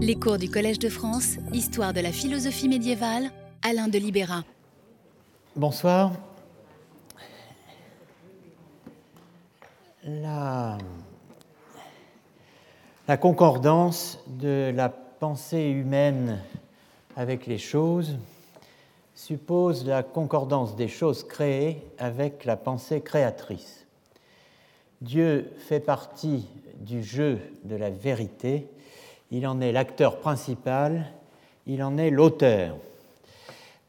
Les cours du Collège de France, Histoire de la philosophie médiévale, Alain de Libéra. Bonsoir. La, la concordance de la pensée humaine avec les choses suppose la concordance des choses créées avec la pensée créatrice. Dieu fait partie du jeu de la vérité, il en est l'acteur principal, il en est l'auteur.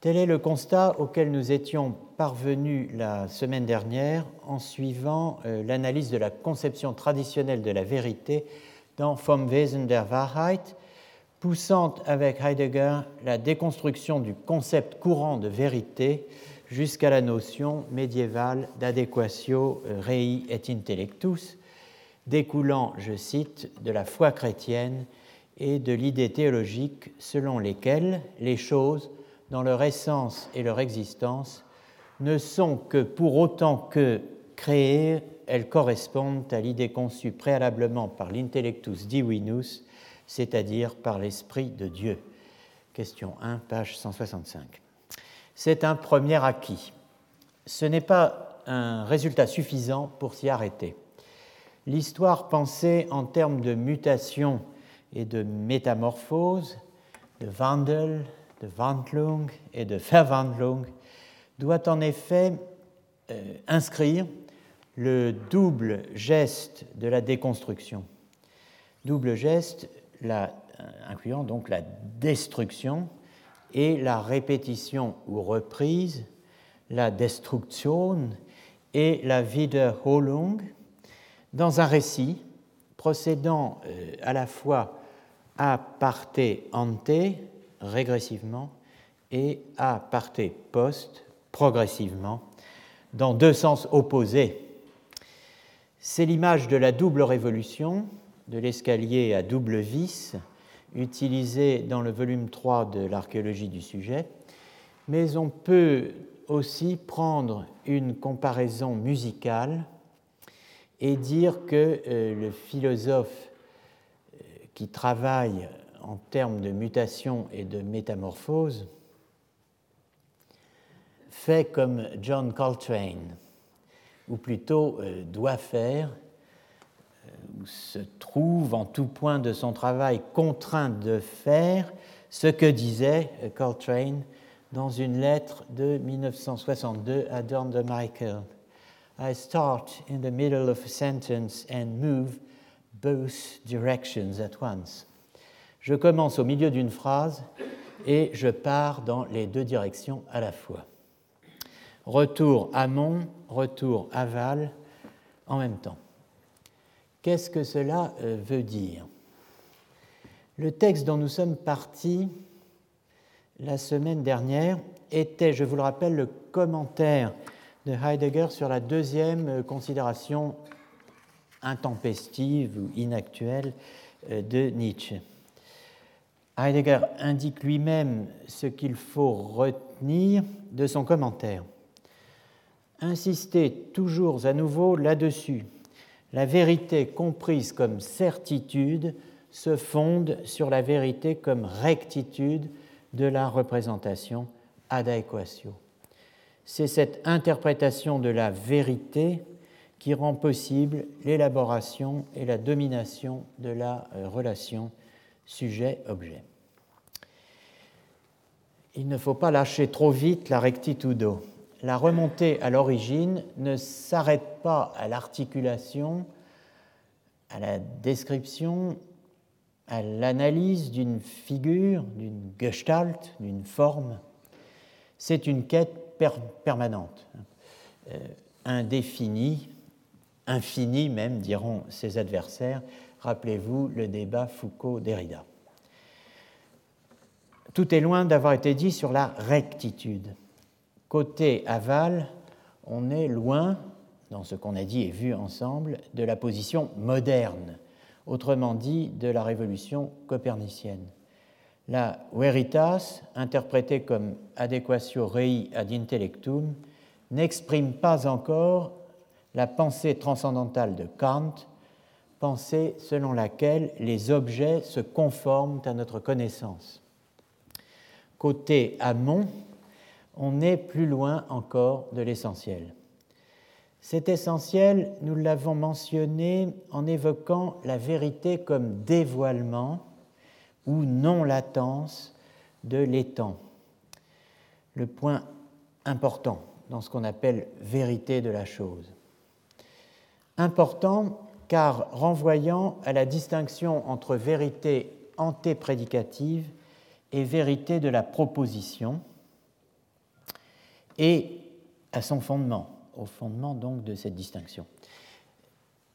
Tel est le constat auquel nous étions parvenus la semaine dernière en suivant euh, l'analyse de la conception traditionnelle de la vérité dans Vom Wesen der Wahrheit, poussant avec Heidegger la déconstruction du concept courant de vérité jusqu'à la notion médiévale d'adequatio rei et intellectus, découlant, je cite, de la foi chrétienne et de l'idée théologique selon lesquelles les choses, dans leur essence et leur existence, ne sont que pour autant que créées, elles correspondent à l'idée conçue préalablement par l'intellectus divinus c'est-à-dire par l'Esprit de Dieu. Question 1, page 165. C'est un premier acquis. Ce n'est pas un résultat suffisant pour s'y arrêter. L'histoire pensée en termes de mutation et de métamorphose, de Wandel, de Wandlung et de Verwandlung doit en effet euh, inscrire le double geste de la déconstruction. Double geste euh, incluant donc la destruction et la répétition ou reprise, la destruction et la Wiederholung, dans un récit procédant euh, à la fois a parte ante, régressivement, et a parte post, progressivement, dans deux sens opposés. C'est l'image de la double révolution de l'escalier à double vis, utilisé dans le volume 3 de l'archéologie du sujet, mais on peut aussi prendre une comparaison musicale et dire que euh, le philosophe qui travaille en termes de mutation et de métamorphose fait comme John Coltrane, ou plutôt euh, doit faire se trouve en tout point de son travail contraint de faire ce que disait Coltrane dans une lettre de 1962 à Don de Michael. I start in the middle of a sentence and move both directions at once. Je commence au milieu d'une phrase et je pars dans les deux directions à la fois. Retour amont, retour aval en même temps. Qu'est-ce que cela euh, veut dire? Le texte dont nous sommes partis la semaine dernière était, je vous le rappelle, le commentaire de Heidegger sur la deuxième euh, considération intempestive ou inactuelle euh, de Nietzsche. Heidegger indique lui-même ce qu'il faut retenir de son commentaire. Insistez toujours à nouveau là-dessus la vérité comprise comme certitude se fonde sur la vérité comme rectitude de la représentation adequatio. C'est cette interprétation de la vérité qui rend possible l'élaboration et la domination de la euh, relation sujet-objet. Il ne faut pas lâcher trop vite la rectitudo la remontée à l'origine ne s'arrête pas à l'articulation, à la description, à l'analyse d'une figure, d'une gestalt, d'une forme. C'est une quête permanente, euh, indéfinie, infinie même, diront ses adversaires. Rappelez-vous le débat Foucault-Derrida. Tout est loin d'avoir été dit sur la rectitude. Côté aval, on est loin, dans ce qu'on a dit et vu ensemble, de la position moderne, autrement dit de la révolution copernicienne. La veritas, interprétée comme adequatio rei ad intellectum, n'exprime pas encore la pensée transcendantale de Kant, pensée selon laquelle les objets se conforment à notre connaissance. Côté amont, on est plus loin encore de l'essentiel. Cet essentiel, nous l'avons mentionné en évoquant la vérité comme dévoilement ou non-latence de l'étang. Le point important dans ce qu'on appelle vérité de la chose. Important car renvoyant à la distinction entre vérité antéprédicative et vérité de la proposition, et à son fondement, au fondement donc de cette distinction.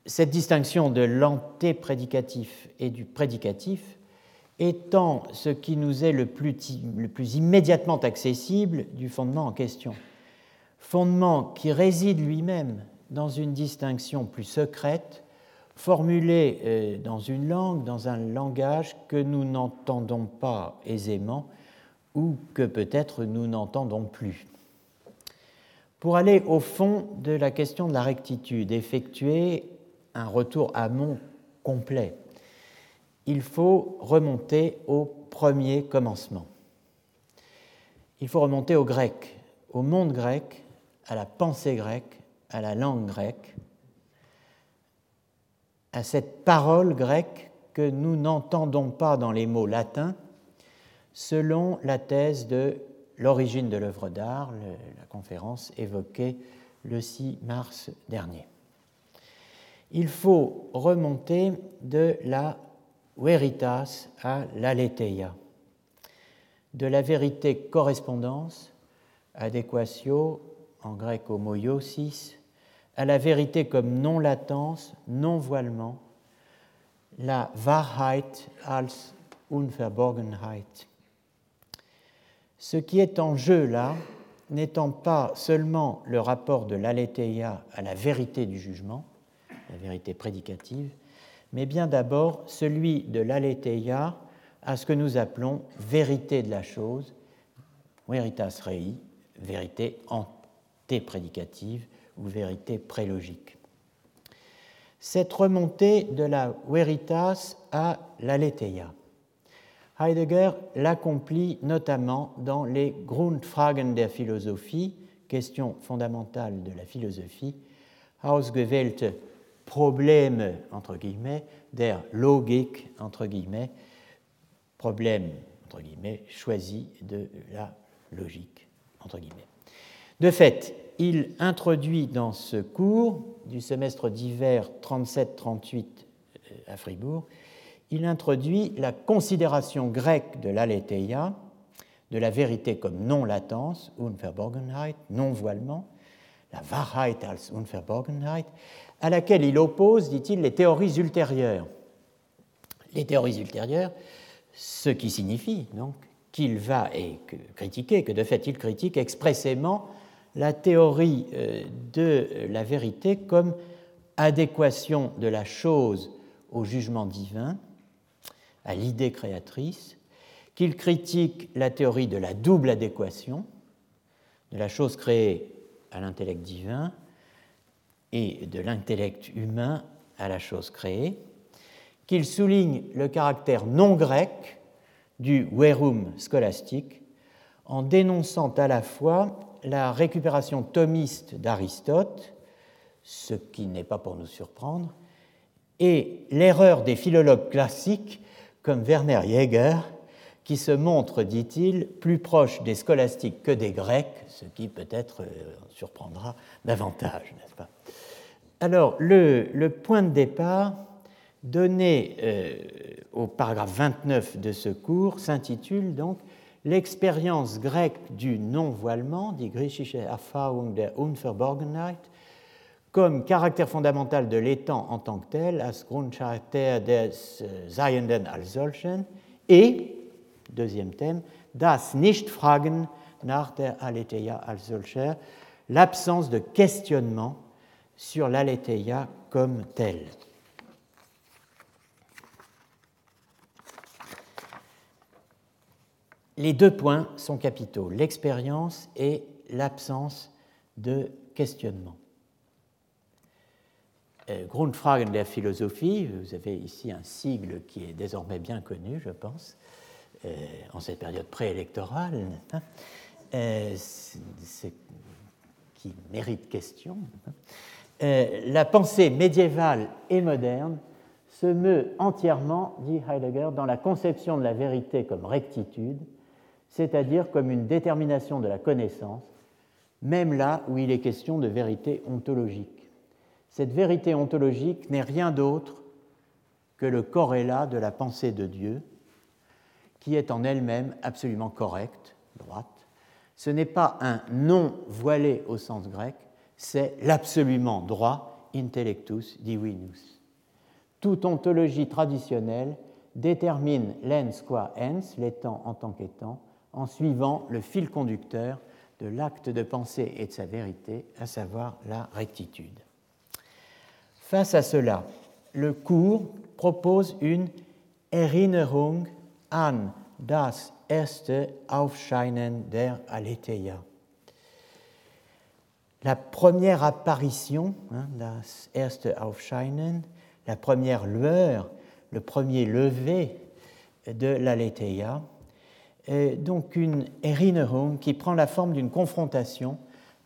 Cette distinction de l'antéprédicatif et du prédicatif étant ce qui nous est le plus, le plus immédiatement accessible du fondement en question. Fondement qui réside lui-même dans une distinction plus secrète, formulée euh, dans une langue, dans un langage que nous n'entendons pas aisément ou que peut-être nous n'entendons plus. Pour aller au fond de la question de la rectitude, effectuer un retour à mon complet, il faut remonter au premier commencement. Il faut remonter au grec, au monde grec, à la pensée grecque, à la langue grecque, à cette parole grecque que nous n'entendons pas dans les mots latins, selon la thèse de l'origine de l'œuvre d'art, la conférence évoquée le 6 mars dernier. Il faut remonter de la veritas à l'aletheia, de la vérité correspondance, adéquatio, en grec homoiosis, à la vérité comme non-latence, non-voilement, la Wahrheit als Unverborgenheit. Ce qui est en jeu là, n'étant pas seulement le rapport de l'aletheia à la vérité du jugement, la vérité prédicative, mais bien d'abord celui de l'aletheia à ce que nous appelons vérité de la chose, veritas rei, vérité antéprédicative ou vérité prélogique. Cette remontée de la veritas à l'aletheia Heidegger l'accomplit notamment dans les Grundfragen der Philosophie, questions fondamentales de la philosophie, ausgewählte Probleme, entre guillemets, der Logik, entre guillemets, problème, entre guillemets, choisi de la logique, entre guillemets. De fait, il introduit dans ce cours du semestre d'hiver 37-38 euh, à Fribourg il introduit la considération grecque de l'aletheia, de la vérité comme non-latence, Unverborgenheit, non-voilement, la Wahrheit als Unverborgenheit, à laquelle il oppose, dit-il, les théories ultérieures. Les théories ultérieures, ce qui signifie donc qu'il va et critiquer, que de fait il critique expressément la théorie euh, de la vérité comme adéquation de la chose au jugement divin, à l'idée créatrice, qu'il critique la théorie de la double adéquation, de la chose créée à l'intellect divin et de l'intellect humain à la chose créée, qu'il souligne le caractère non grec du verum scolastique en dénonçant à la fois la récupération thomiste d'Aristote, ce qui n'est pas pour nous surprendre, et l'erreur des philologues classiques comme Werner Jäger, qui se montre, dit-il, plus proche des scolastiques que des Grecs, ce qui peut-être euh, surprendra davantage, n'est-ce pas? Alors, le, point de départ donné euh, au paragraphe 29 de ce cours s'intitule donc L'expérience grecque du non-voilement, die griechische Erfahrung der Unverborgenheit, comme caractère fondamental de l'étang en tant que tel, als Grundcharakter des Seienden als solchen, et, deuxième thème, das Nichtfragen nach der Aletheia als solcher, l'absence de questionnement sur l'Aletheia comme telle. Les deux points sont capitaux, l'expérience et l'absence de questionnement. euh, Grundfragen der Philosophie, vous avez ici un sigle qui est désormais bien connu, je pense, euh, en cette période préélectorale, euh, qui mérite question. la pensée médiévale et moderne se meut entièrement, dit Heidegger, dans la conception de la vérité comme rectitude, c'est-à-dire comme une détermination de la connaissance, même là où il est question de vérité ontologique. Cette vérité ontologique n'est rien d'autre que le corrélat de la pensée de Dieu, qui est en elle-même absolument correcte, droite. Ce n'est pas un non voilé au sens grec, c'est l'absolument droit, intellectus divinus. Toute ontologie traditionnelle détermine l'ens qua ens, l'étant en tant qu'étant, en suivant le fil conducteur de l'acte de pensée et de sa vérité, à savoir la rectitude. Face à cela, le cours propose une Erinnerung an das erste Aufscheinen der Aletheia. La première apparition, hein, das erste Aufscheinen, la première lueur, le premier lever de l'Aletheia, donc une Erinnerung qui prend la forme d'une confrontation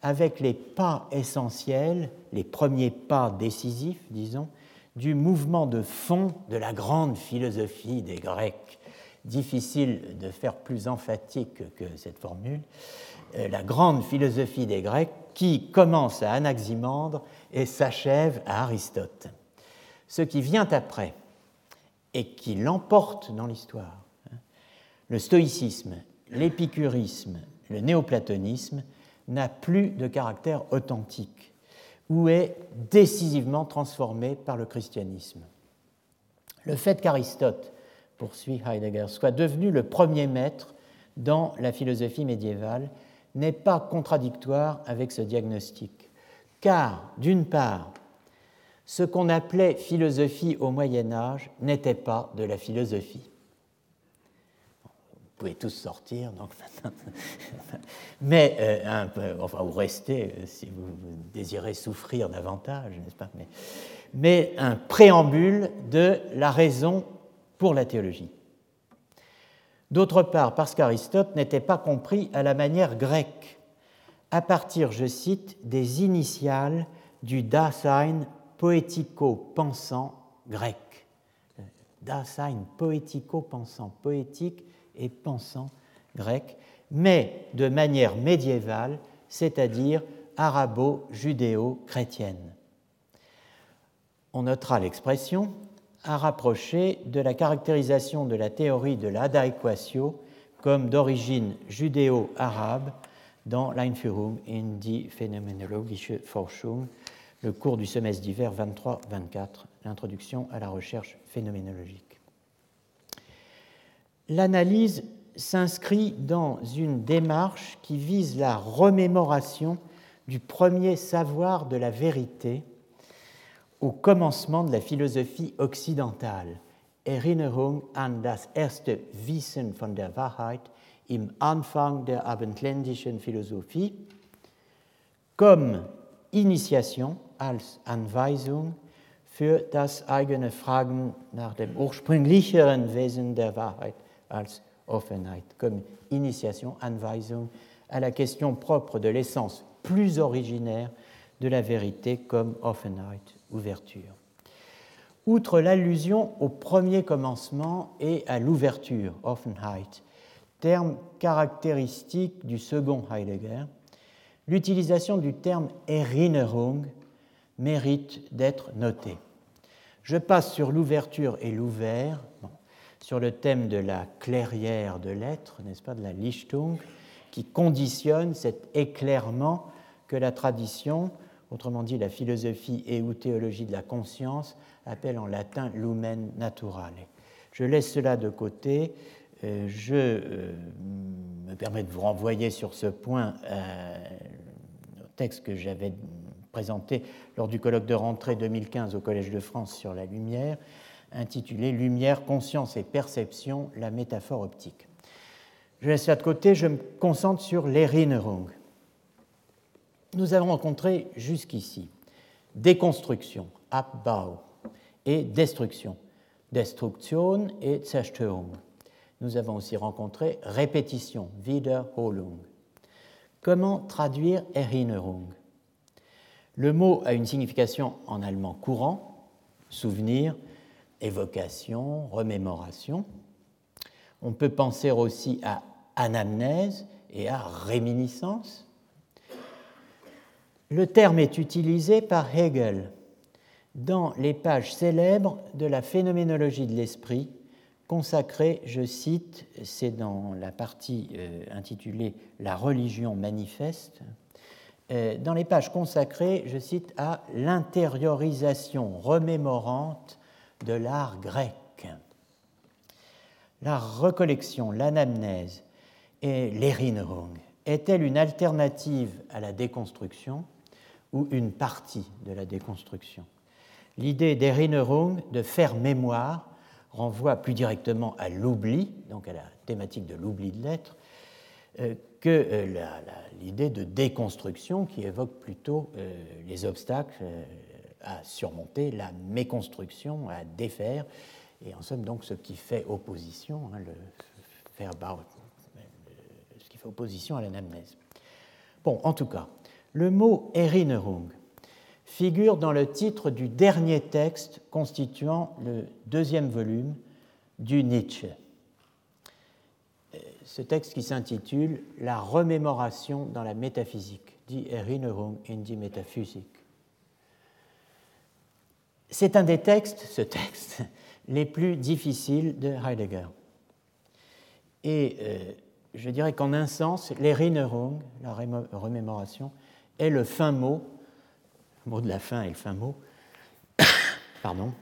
avec les pas essentiels, les premiers pas décisifs, disons, du mouvement de fond de la grande philosophie des Grecs. Difficile de faire plus emphatique que cette formule. Euh, la grande philosophie des Grecs qui commence à Anaximandre et s'achève à Aristote. Ce qui vient après et qui l'emporte dans l'histoire, le stoïcisme, l'épicurisme, le néoplatonisme, n'a plus de caractère authentique ou est décisivement transformé par le christianisme. Le fait qu'Aristote, poursuit Heidegger, soit devenu le premier maître dans la philosophie médiévale n'est pas contradictoire avec ce diagnostic, car, d'une part, ce qu'on appelait philosophie au Moyen Âge n'était pas de la philosophie pouvez tous sortir, donc mais euh, enfin ou rester euh, si vous, désirez souffrir davantage, n'est-ce pas mais, mais un préambule de la raison pour la théologie. D'autre part, parce qu'Aristote n'était pas compris à la manière grecque, à partir, je cite, des initiales du Dasein poético-pensant grec. Dasein poético-pensant, poétique et pensant grec, mais de manière médiévale, c'est-à-dire arabo-judéo-chrétienne. On notera l'expression à rapprocher de la caractérisation de la théorie de l'adaequatio comme d'origine judéo-arabe dans l'Einführung in die phänomenologische Forschung, le cours du semestre d'hiver 23-24, l'introduction à la recherche phénoménologique l'analyse s'inscrit dans une démarche qui vise la remémoration du premier savoir de la vérité au commencement de la philosophie occidentale. Erinnerung an das erste Wissen von der Wahrheit im Anfang der abendländischen Philosophie comme initiation als Anweisung für das eigene Fragen nach dem ursprünglicheren Wesen der Wahrheit als Offenheit, comme initiation, Anweisung, à la question propre de l'essence plus originaire de la vérité comme Offenheit, ouverture. Outre l'allusion au premier commencement et à l'ouverture, Offenheit, terme caractéristique du second Heidegger, l'utilisation du terme Erinnerung mérite d'être notée. Je passe sur l'ouverture et l'ouvert sur le thème de la clairière de l'être, n'est-ce pas, de la Lichtung, qui conditionne cet éclairement que la tradition, autrement dit la philosophie et ou théologie de la conscience, appelle en latin lumen naturale. Je laisse cela de côté. Euh, je euh, me permets de vous renvoyer sur ce point euh, au texte que j'avais présenté lors du colloque de rentrée 2015 au Collège de France sur la lumière, intitulé Lumière, conscience et perception, la métaphore optique. Je laisse ça de côté, je me concentre sur l'Erinnerung. Nous avons rencontré jusqu'ici déconstruction, Abbau, et destruction, Destruktion et Zerstörung. Nous avons aussi rencontré répétition, Wiederholung. Comment traduire Erinnerung Le mot a une signification en allemand courant, souvenir, évocation, remémoration. On peut penser aussi à anamnèse et à réminiscence. Le terme est utilisé par Hegel dans les pages célèbres de la phénoménologie de l'esprit, consacrée, je cite, c'est dans la partie euh, intitulée La religion manifeste, euh, dans les pages consacrées, je cite, à l'intériorisation remémorante de l'art grec. La recollection, l'anamnèse et l'erinnerung est-elle une alternative à la déconstruction ou une partie de la déconstruction L'idée d'erinnerung, de faire mémoire, renvoie plus directement à l'oubli, donc à la thématique de l'oubli de l'être, euh, que euh, l'idée de déconstruction qui évoque plutôt euh, les obstacles à surmonter, la méconstruction, à défaire, et en somme donc ce qui fait opposition, hein, le faire ce qui fait opposition à l'anamnèse. Bon, en tout cas, le mot Erinnerung figure dans le titre du dernier texte constituant le deuxième volume du Nietzsche. Ce texte qui s'intitule La remémoration dans la métaphysique, Die Erinnerung in die Metaphysik. C'est un des textes, ce texte, les plus difficiles de Heidegger. Et euh, je dirais qu'en un sens, l'Erinnerung, la remémoration, est le fin mot mot de la fin et le fin mot, pardon,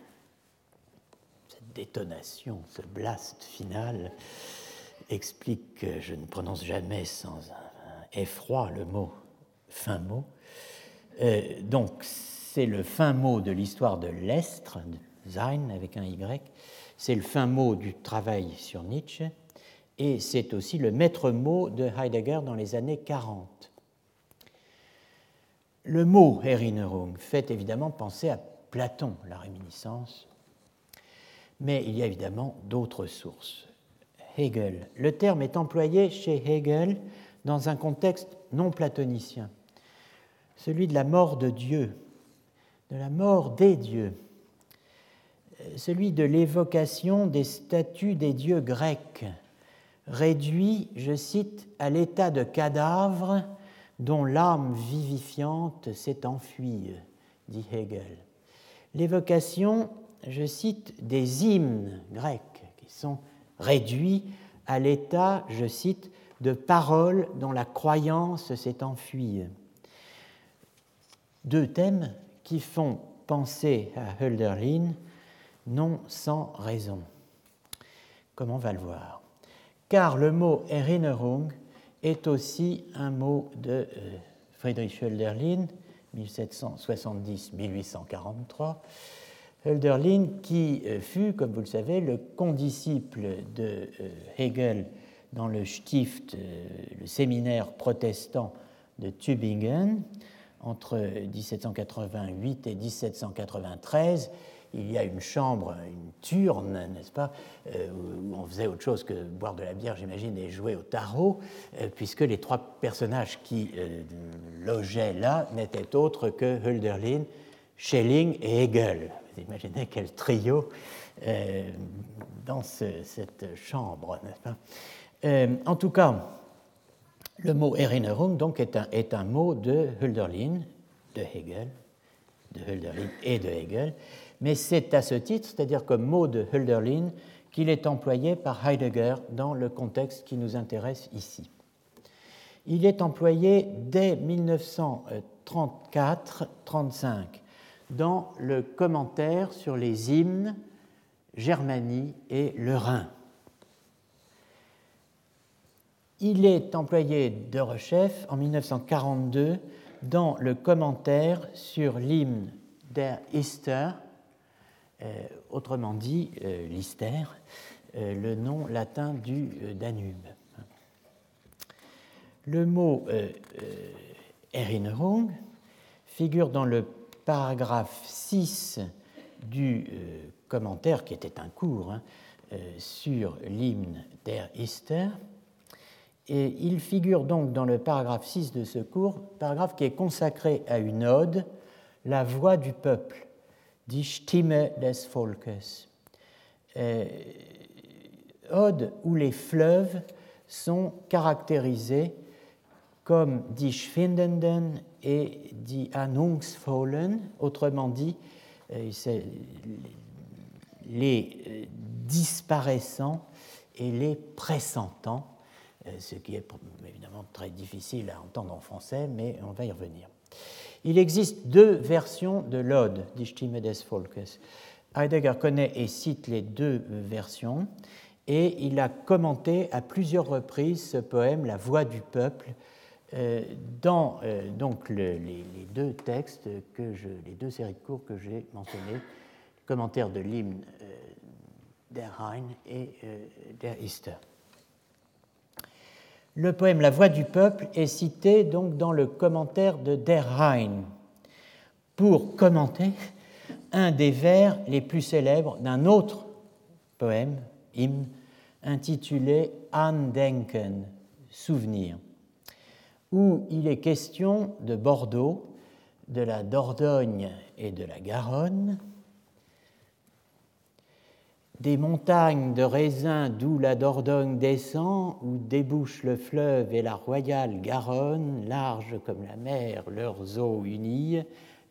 cette détonation, ce blast final explique que je ne prononce jamais sans effroi le mot fin mot. Euh, donc, c'est le fin mot de l'histoire de l'Estre, Sein avec un Y, c'est le fin mot du travail sur Nietzsche, et c'est aussi le maître mot de Heidegger dans les années 40. Le mot Erinnerung fait évidemment penser à Platon, la réminiscence, mais il y a évidemment d'autres sources. Hegel. Le terme est employé chez Hegel dans un contexte non platonicien, celui de la mort de Dieu, de la mort des dieux, celui de l'évocation des statues des dieux grecs, réduits, je cite, à l'état de cadavres dont l'âme vivifiante s'est enfuie, dit Hegel. L'évocation, je cite, des hymnes grecs qui sont réduits à l'état, je cite, de paroles dont la croyance s'est enfuie. Deux thèmes qui font penser à Hölderlin non sans raison, comme on va le voir? Car le mot Erinnerung est aussi un mot de euh, Friedrich Hölderlin, 1770-1843. Hölderlin qui euh, fut, comme vous le savez, le condisciple de euh, Hegel dans le Stift, le séminaire protestant de Tübingen, entre 1788 et 1793 il y a une chambre, une turne, n'est-ce pas, euh, où on faisait autre chose que boire de la bière, j'imagine, et jouer au tarot, euh, puisque les trois personnages qui euh, logeaient là n'étaient autres que Hölderlin, Schelling et Hegel. Vous imaginez quel trio dans cette chambre, n'est-ce pas? En tout cas, le mot Erinnerung donc, est, un, mot de Hölderlin, de Hegel, de Hölderlin et de Hegel, mais c'est à ce titre, c'est-à-dire comme mot de Hölderlin, qu'il est employé par Heidegger dans le contexte qui nous intéresse ici. Il est employé dès 1934-35 dans le commentaire sur les hymnes Germanie et le Rhin. Il est employé de rechef en 1942 dans le commentaire sur l'hymne der Easter euh, autrement dit, euh, Lister, euh, le nom latin du Danube. Le mot Erinnerung figure dans le paragraphe 6 du commentaire, qui était un cours, hein, sur l'hymne der Easter. Et il figure donc dans le paragraphe 6 de ce cours, paragraphe qui est consacré à une ode, la voix du peuple, die Stimme des Volkes. ode où les fleuves sont caractérisés comme die Schwindenden et die Ahnungsvollen, autrement dit, les disparaissants et les pressentants, ce qui est évidemment très difficile à entendre en français, mais on va y revenir. Il existe deux versions de l'Ode, Die Stimme des Volkes. Heidegger connaît et cite les deux versions, et il a commenté à plusieurs reprises ce poème, La voix du peuple, euh, dans euh, donc les, deux textes, que je, les deux séries de cours que j'ai mentionnés, commentaire de l'hymne euh, der Rhein et der. Le poème La voix du peuple est cité donc dans le commentaire de Der Rhein. Pour commenter un des vers les plus célèbres d'un autre poème, hymne, intitulé Andenken, souvenir où il est question de Bordeaux, de la Dordogne et de la Garonne, des montagnes de raisins d'où la Dordogne descend, où débouche le fleuve et la royale Garonne, large comme la mer, leurs eaux unies,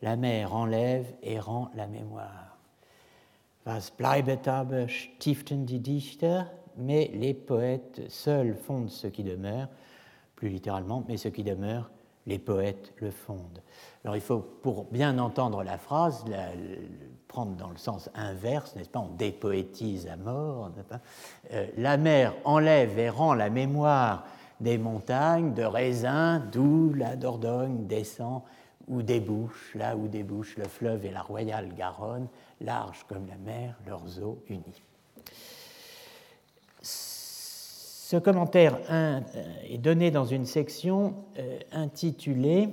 la mer enlève et rend la mémoire. Was bleibet aber stiften die Dichter, mais les poètes seuls fondent ce qui demeure, plus littéralement, mais ce qui demeure, les poètes le fondent. Alors il faut, pour bien entendre la phrase, prendre dans le sens inverse, n'est-ce pas On dépoétise à mort. Euh, la mer enlève et rend la mémoire des montagnes de raisins, d'où la Dordogne descend ou débouche, là où débouche le fleuve et la royale Garonne, large comme la mer, leurs eaux unies. Ce commentaire euh, est donné dans une section euh, intitulée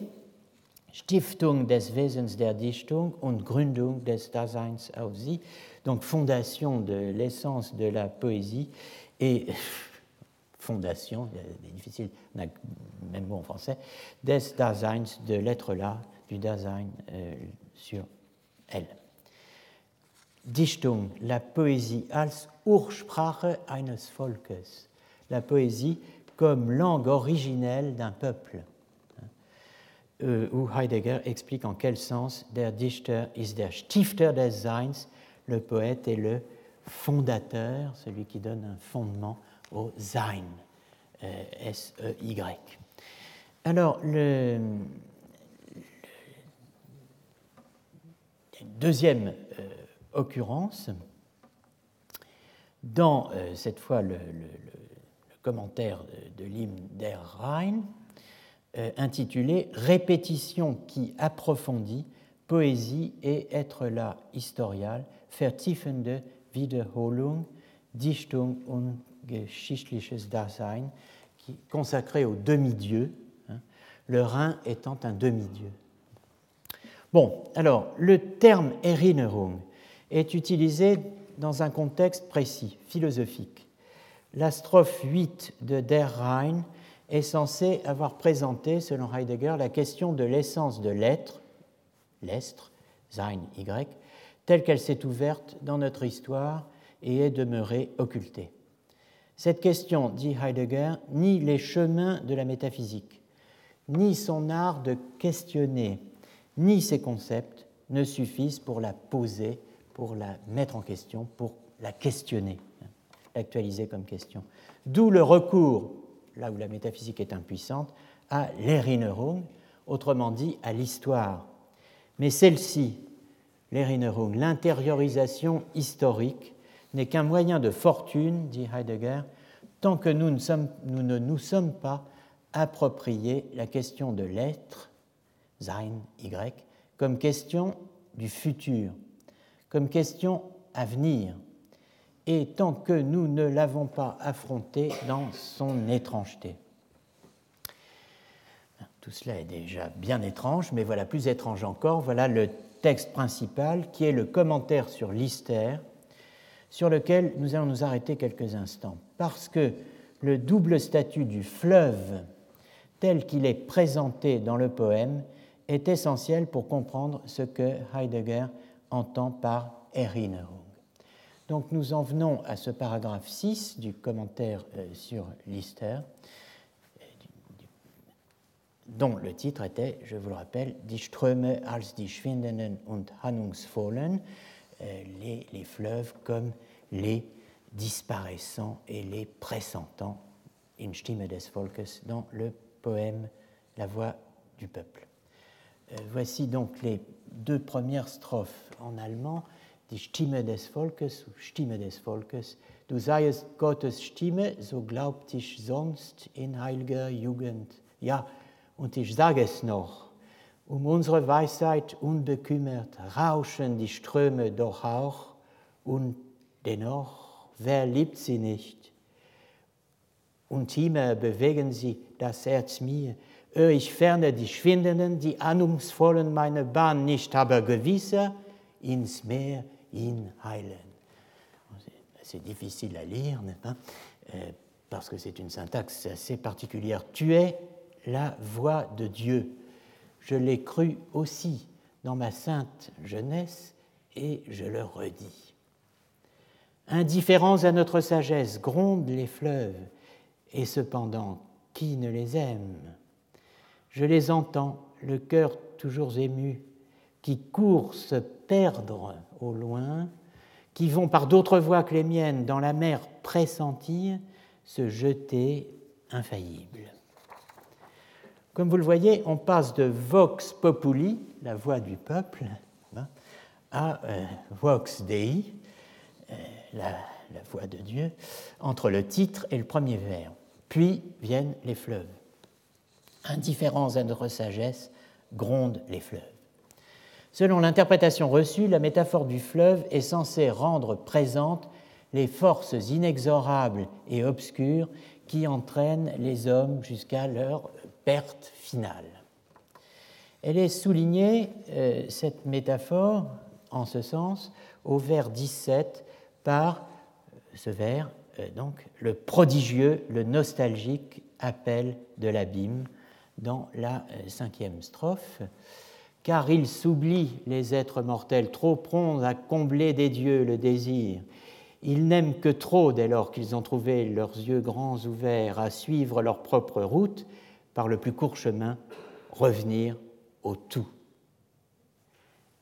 Stiftung des Wesens der Dichtung und Gründung des Daseins auf sie, donc fondation de l'essence de la poésie et fondation, difficile, même mot en français, des Daseins, de l'être là, du Dasein euh, sur elle. Dichtung, la poésie als Ursprache eines Volkes. La poésie comme langue originelle d'un peuple, euh, où Heidegger explique en quel sens der Dichter ist der Stifter des Seins, le poète est le fondateur, celui qui donne un fondement au Sein, euh, S-E-Y. Alors, le, deuxième euh, occurrence, dans cette fois le, commentaire de, l'hymne der Rhein, intitulé Répétition qui approfondit Poésie et être là historial, vertiefende Wiederholung, Dichtung und geschichtliches Dasein, qui consacré au demi-dieu, hein, le Rhin étant un demi-dieu. Bon, alors, le terme Erinnerung est utilisé dans un contexte précis, philosophique la strophe 8 de Der Rhein est censée avoir présenté, selon Heidegger, la question de l'essence de l'être, l'être, sein, y, telle qu'elle s'est ouverte dans notre histoire et est demeurée occultée. Cette question, dit Heidegger, ni les chemins de la métaphysique, ni son art de questionner, ni ses concepts ne suffisent pour la poser, pour la mettre en question, pour la questionner actualisé comme question. D'où le recours, là où la métaphysique est impuissante, à l'Erinnerung, autrement dit à l'histoire. Mais celle-ci, l'Erinnerung, l'intériorisation historique, n'est qu'un moyen de fortune, dit Heidegger, tant que nous ne, nous ne nous sommes pas appropriés la question de l'être, sein, y, comme question du futur, comme question à venir, et tant que nous ne l'avons pas affronté dans son étrangeté. Tout cela est déjà bien étrange, mais voilà, plus étrange encore, voilà le texte principal qui est le commentaire sur Lister, sur lequel nous allons nous arrêter quelques instants, parce que le double statut du fleuve tel qu'il est présenté dans le poème est essentiel pour comprendre ce que Heidegger entend par Erinnerung. Donc nous en venons à ce paragraphe 6 du commentaire euh, sur Lister, dont le titre était, je vous le rappelle, Die Ströme als die schwindenden und handlungsvollen, euh, les, les fleuves comme les disparaissants et les pressentants, in Stimme des Volkes, dans le poème La voix du peuple. Euh, voici donc les deux premières strophes en allemand, die Stimme des Volkes Stimme des Volkes. Du seiest Gottes Stimme, so glaubt ich sonst in heiliger Jugend. Ja, und ich sage es noch, um unsere Weisheit unbekümmert rauschen die Ströme doch auch, und dennoch, wer liebt sie nicht? Und immer bewegen sie das Herz mir, Ö ich ferne die Schwindenden, die ahnungsvollen meine Bahn nicht, aber gewisser ins Meer inheilen. C'est difficile à lire, n'est-ce pas? Euh, Parce que c'est une syntaxe assez particulière. Tu es la voix de Dieu. Je l'ai cru aussi dans ma sainte jeunesse et je le redis. Indifférents à notre sagesse, grondent les fleuves, et cependant, qui ne les aime? Je les entends, le cœur toujours ému, qui courent se perdre au loin, qui vont par d'autres voies que les miennes dans la mer pressentir, se jeter infaillible. Comme vous le voyez, on passe de vox populi, la voix du peuple, hein, à euh, vox dei, euh, la voix de Dieu, entre le titre et le premier vers. Puis viennent les fleuves. Indifférents à notre sagesse, grondent les fleuves. Selon l'interprétation reçue, la métaphore du fleuve est censée rendre présente les forces inexorables et obscures qui entraînent les hommes jusqu'à leur perte finale. Elle est soulignée, euh, cette métaphore, en ce sens, au vers 17 par euh, ce vers, euh, donc, le prodigieux, le nostalgique appel de l'abîme dans la cinquième strophe. Car ils s'oublient, les êtres mortels, trop prompts à combler des dieux le désir. Ils n'aiment que trop, dès lors qu'ils ont trouvé leurs yeux grands ouverts à suivre leur propre route, par le plus court chemin, revenir au tout.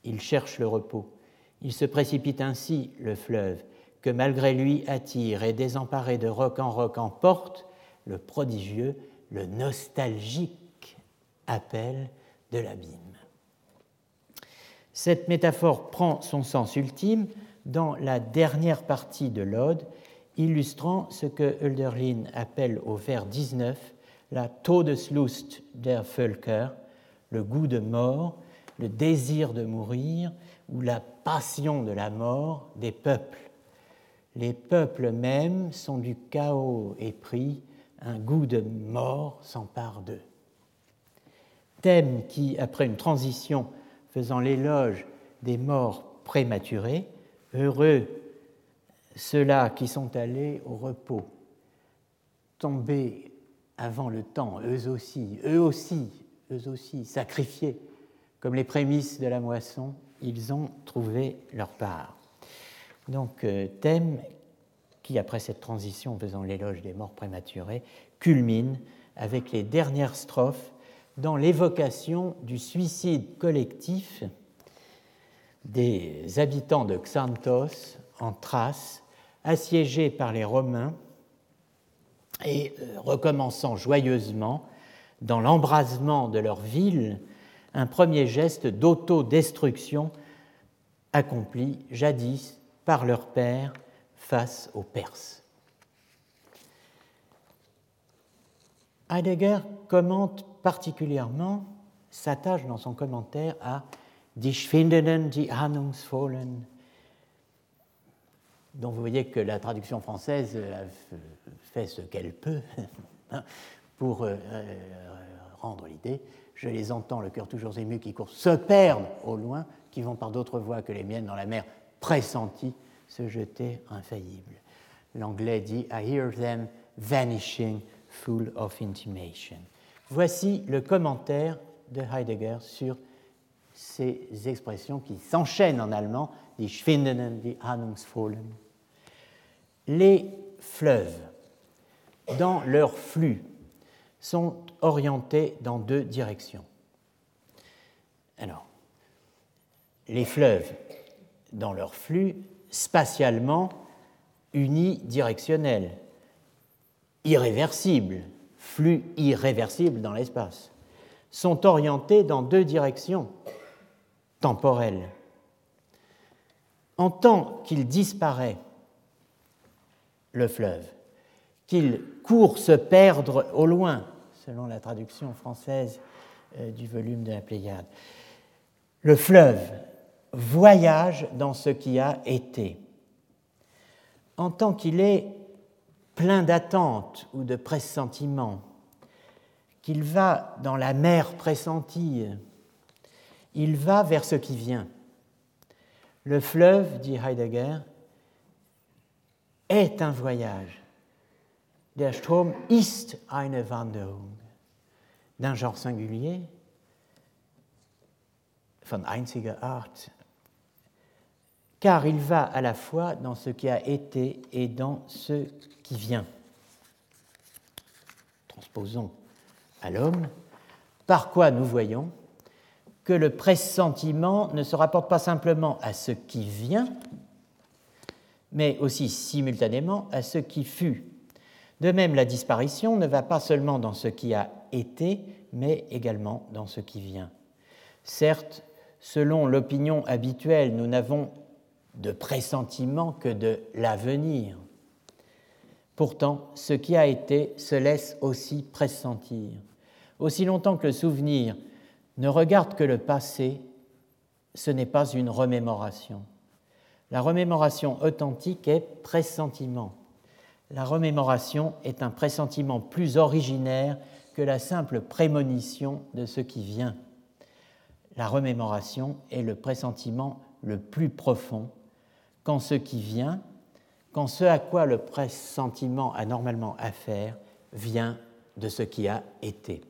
Il cherche le repos. Il se précipite ainsi, le fleuve, que malgré lui attire et désemparé de roc en roc emporte le prodigieux, le nostalgique appel de l'abîme. Cette métaphore prend son sens ultime dans la dernière partie de l'Ode, illustrant ce que Hölderlin appelle au vers 19 la Todeslust der Völker, le goût de mort, le désir de mourir ou la passion de la mort des peuples. Les peuples mêmes sont du chaos épris, un goût de mort s'empare d'eux. Thème qui, après une transition faisant l'éloge des morts prématurés, heureux ceux-là qui sont allés au repos, tombés avant le temps, eux aussi, eux aussi, eux aussi, sacrifiés comme les prémices de la moisson, ils ont trouvé leur part. Donc, euh, thème qui, après cette transition faisant l'éloge des morts prématurés, culmine avec les dernières strophes dans l'évocation du suicide collectif des habitants de Xanthos en Thrace, assiégés par les Romains et euh, recommençant joyeusement, dans l'embrasement de leur ville, un premier geste d'autodestruction accompli jadis par leur père face aux Perses. Heidegger commente particulièrement, s'attache dans son commentaire à Die Schwindenden, die Ahnungsvollen, dont vous voyez que la traduction française fait ce qu'elle peut hein, pour euh, rendre l'idée. Je les entends, le cœur toujours ému, qui courent, se perdent au loin, qui vont par d'autres voies que les miennes dans la mer pressentie, se jeter infaillible. L'anglais dit I hear them vanishing, full of intimation. Voici le commentaire de Heidegger sur ces expressions qui s'enchaînent en allemand, die schwindenden, die ahnungsvollen. Les fleuves, dans leur flux, sont orientés dans deux directions. Alors, les fleuves, dans leur flux, spatialement unidirectionnel, irréversible, flux irréversible dans l'espace, sont orientés dans deux directions temporelles. En tant qu'il disparaît, le fleuve, qu'il court se perdre au loin, selon la traduction française euh, du volume de la Pléiade, le fleuve voyage dans ce qui a été. En tant qu'il est plein d'attentes ou de pressentiments, qu'il va dans la mer pressentie, il va vers ce qui vient. Le fleuve, dit Heidegger, est un voyage. Der Strom ist eine Wanderung. D'un genre singulier, von einziger Art, car il va à la fois dans ce qui a été et dans ce qui vient. Transposons à l'homme, par quoi nous voyons que le pressentiment ne se rapporte pas simplement à ce qui vient, mais aussi simultanément à ce qui fut. De même, la disparition ne va pas seulement dans ce qui a été, mais également dans ce qui vient. Certes, selon l'opinion habituelle, nous n'avons de pressentiment que de l'avenir. Pourtant, ce qui a été se laisse aussi pressentir. Aussi longtemps que le souvenir ne regarde que le passé, ce n'est pas une remémoration. La remémoration authentique est pressentiment. La remémoration est un pressentiment plus originaire que la simple prémonition de ce qui vient. La remémoration est le pressentiment le plus profond, quand ce qui vient, quand ce à quoi le pressentiment a normalement affaire, vient de ce qui a été.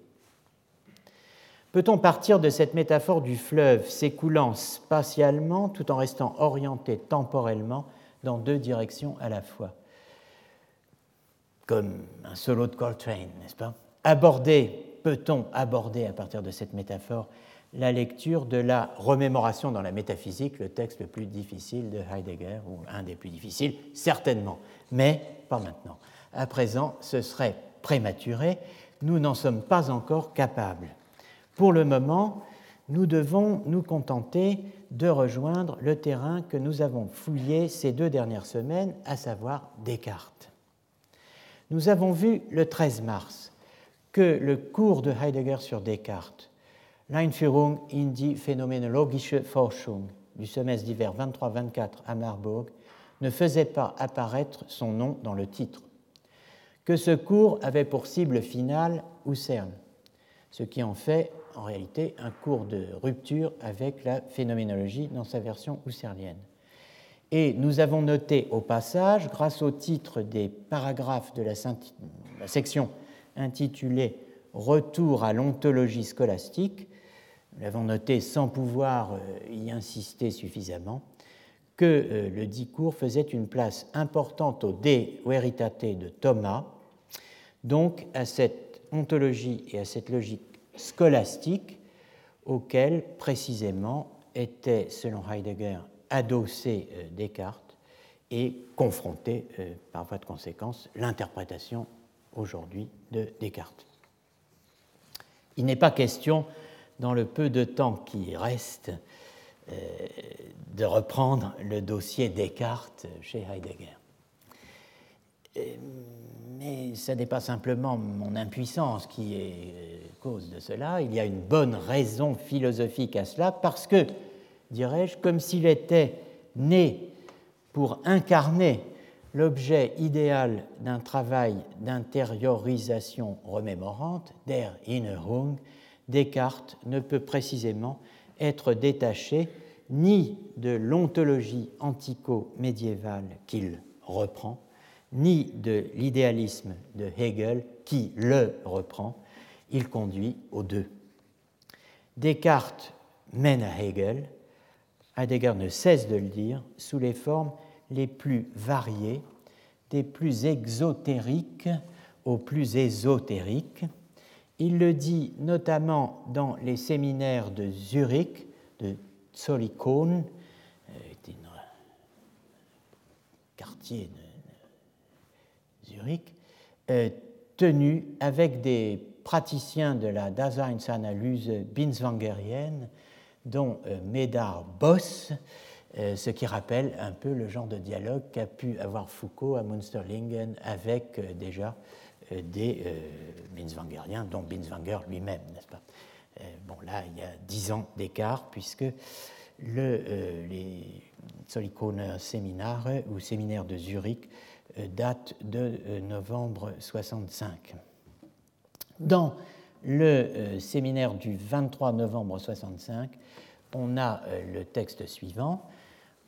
Peut-on partir de cette métaphore du fleuve s'écoulant spatialement tout en restant orienté temporellement dans deux directions à la fois? Comme un solo de Coltrane, n'est-ce pas? Aborder, peut-on aborder à partir de cette métaphore la lecture de la remémoration dans la métaphysique, le texte le plus difficile de Heidegger, ou un des plus difficiles, certainement, mais pas maintenant. À présent, ce serait prématuré, nous n'en sommes pas encore capables. Pour le moment, nous devons nous contenter de rejoindre le terrain que nous avons fouillé ces deux dernières semaines, à savoir Descartes. Nous avons vu le 13 mars que le cours de Heidegger sur Descartes, L'Einführung in die phänomenologische Forschung du semestre d'hiver 23-24 à Marburg, ne faisait pas apparaître son nom dans le titre, que ce cours avait pour cible finale Husserl, ce qui en fait en réalité un cours de rupture avec la phénoménologie dans sa version husserlienne. Et nous avons noté au passage, grâce au titre des paragraphes de la, section intitulée Retour à l'ontologie scolastique, nous l'avons noté sans pouvoir euh, y insister suffisamment, que euh, le discours faisait une place importante au De Veritate de Thomas, donc à cette ontologie et à cette logique scolastique auquel précisément était, selon Heidegger, adossé euh, Descartes et confronté, par voie de conséquence, l'interprétation aujourd'hui de Descartes. Il n'est pas question, dans le peu de temps qui reste, euh, de reprendre le dossier Descartes chez Heidegger. Mais ce n'est pas simplement mon impuissance qui est euh, cause de cela, il y a une bonne raison philosophique à cela, parce que, dirais-je, comme s'il était né pour incarner l'objet idéal d'un travail d'intériorisation remémorante, der Innerung, Descartes ne peut précisément être détaché ni de l'ontologie antico-médiévale qu'il reprend, ni de l'idéalisme de Hegel qui le reprend, il conduit aux deux. Descartes mène à Hegel, Heidegger ne cesse de le dire, sous les formes les plus variées, des plus exotériques aux plus ésotériques. Il le dit notamment dans les séminaires de Zurich, de Zolikon, un euh, quartier de Zurich, euh, tenu avec des praticiens de la Daseinsanalyse binswangerienne, dont euh, Médard Boss, euh, ce qui rappelle un peu le genre de dialogue qu'a pu avoir Foucault à Münsterlingen avec euh, déjà des Binswangeriens, dont Binswanger lui-même, n'est-ce pas? Bon, là, il y a dix ans d'écart, puisque le, les Zollikoner Seminare ou séminaire de Zurich datent de novembre 65. Dans le euh, séminaire du 23 novembre 65, on a euh, le texte suivant.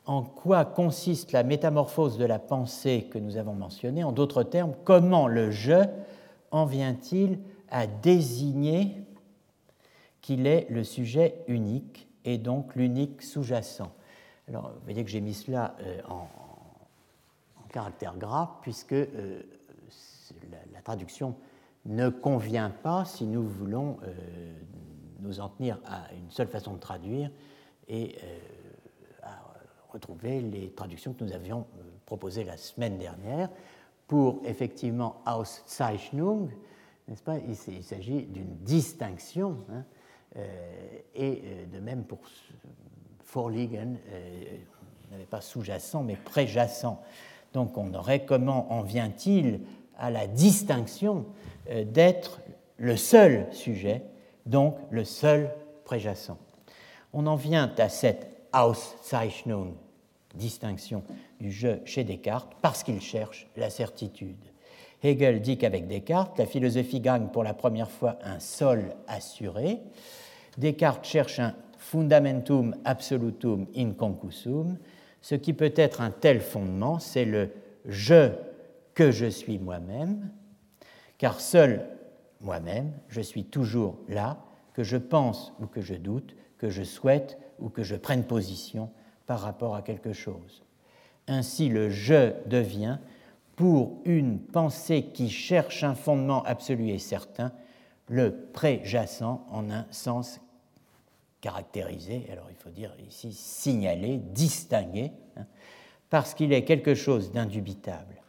En quoi consiste la métamorphose de la pensée que nous avons mentionnée. En d'autres termes, comment le je en vient-il à désigner qu'il est le sujet unique et donc l'unique sous-jacent. Alors, vous voyez que j'ai mis cela euh, en, caractère gras, puisque la, la traduction ne convient pas si nous voulons euh, nous en tenir à une seule façon de traduire et euh, retrouver les traductions que nous avions euh, proposées la semaine dernière pour effectivement Auszeichnung, n'est-ce pas? Il, s'agit d'une distinction, hein, et de même pour Vorliegen, on n'avait pas sous-jacent mais préjacent. Donc on aurait comment en vient-il à la distinction euh, d'être le seul sujet, donc le seul préjacent? On en vient à cette Auszeichnung, distinction du jeu chez Descartes, parce qu'il cherche la certitude. Hegel dit qu'avec Descartes, la philosophie gagne pour la première fois un sol assuré. Descartes cherche un fundamentum absolutum inconcusum. Ce qui peut être un tel fondement, c'est le je que je suis moi-même, car seul moi-même, je suis toujours là, que je pense ou que je doute, que je souhaite ou que je prenne position par rapport à quelque chose. Ainsi le je devient, pour une pensée qui cherche un fondement absolu et certain, le préjacent en un sens caractérisé, alors il faut dire ici signalé, distingué, hein, parce qu'il est quelque chose d'indubitable.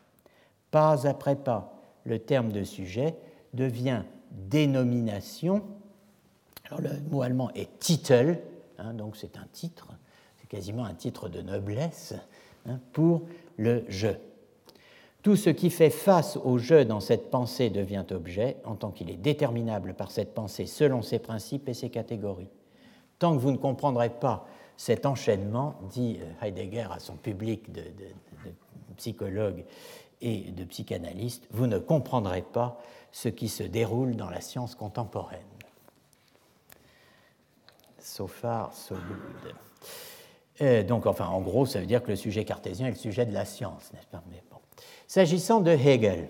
Pas après pas, le terme de sujet devient dénomination. Alors le mot allemand est Titel, hein, donc c'est un titre, quasiment un titre de noblesse hein, pour le je. Tout ce qui fait face au je dans cette pensée devient objet en tant qu'il est déterminable par cette pensée selon ses principes et ses catégories. Tant que vous ne comprendrez pas cet enchaînement, dit Heidegger à son public de, de psychologues et de psychanalyste, vous ne comprendrez pas ce qui se déroule dans la science contemporaine. So far, so good. Donc, enfin, en gros, ça veut dire que le sujet cartésien est le sujet de la science, n'est-ce pas? S'agissant de Hegel,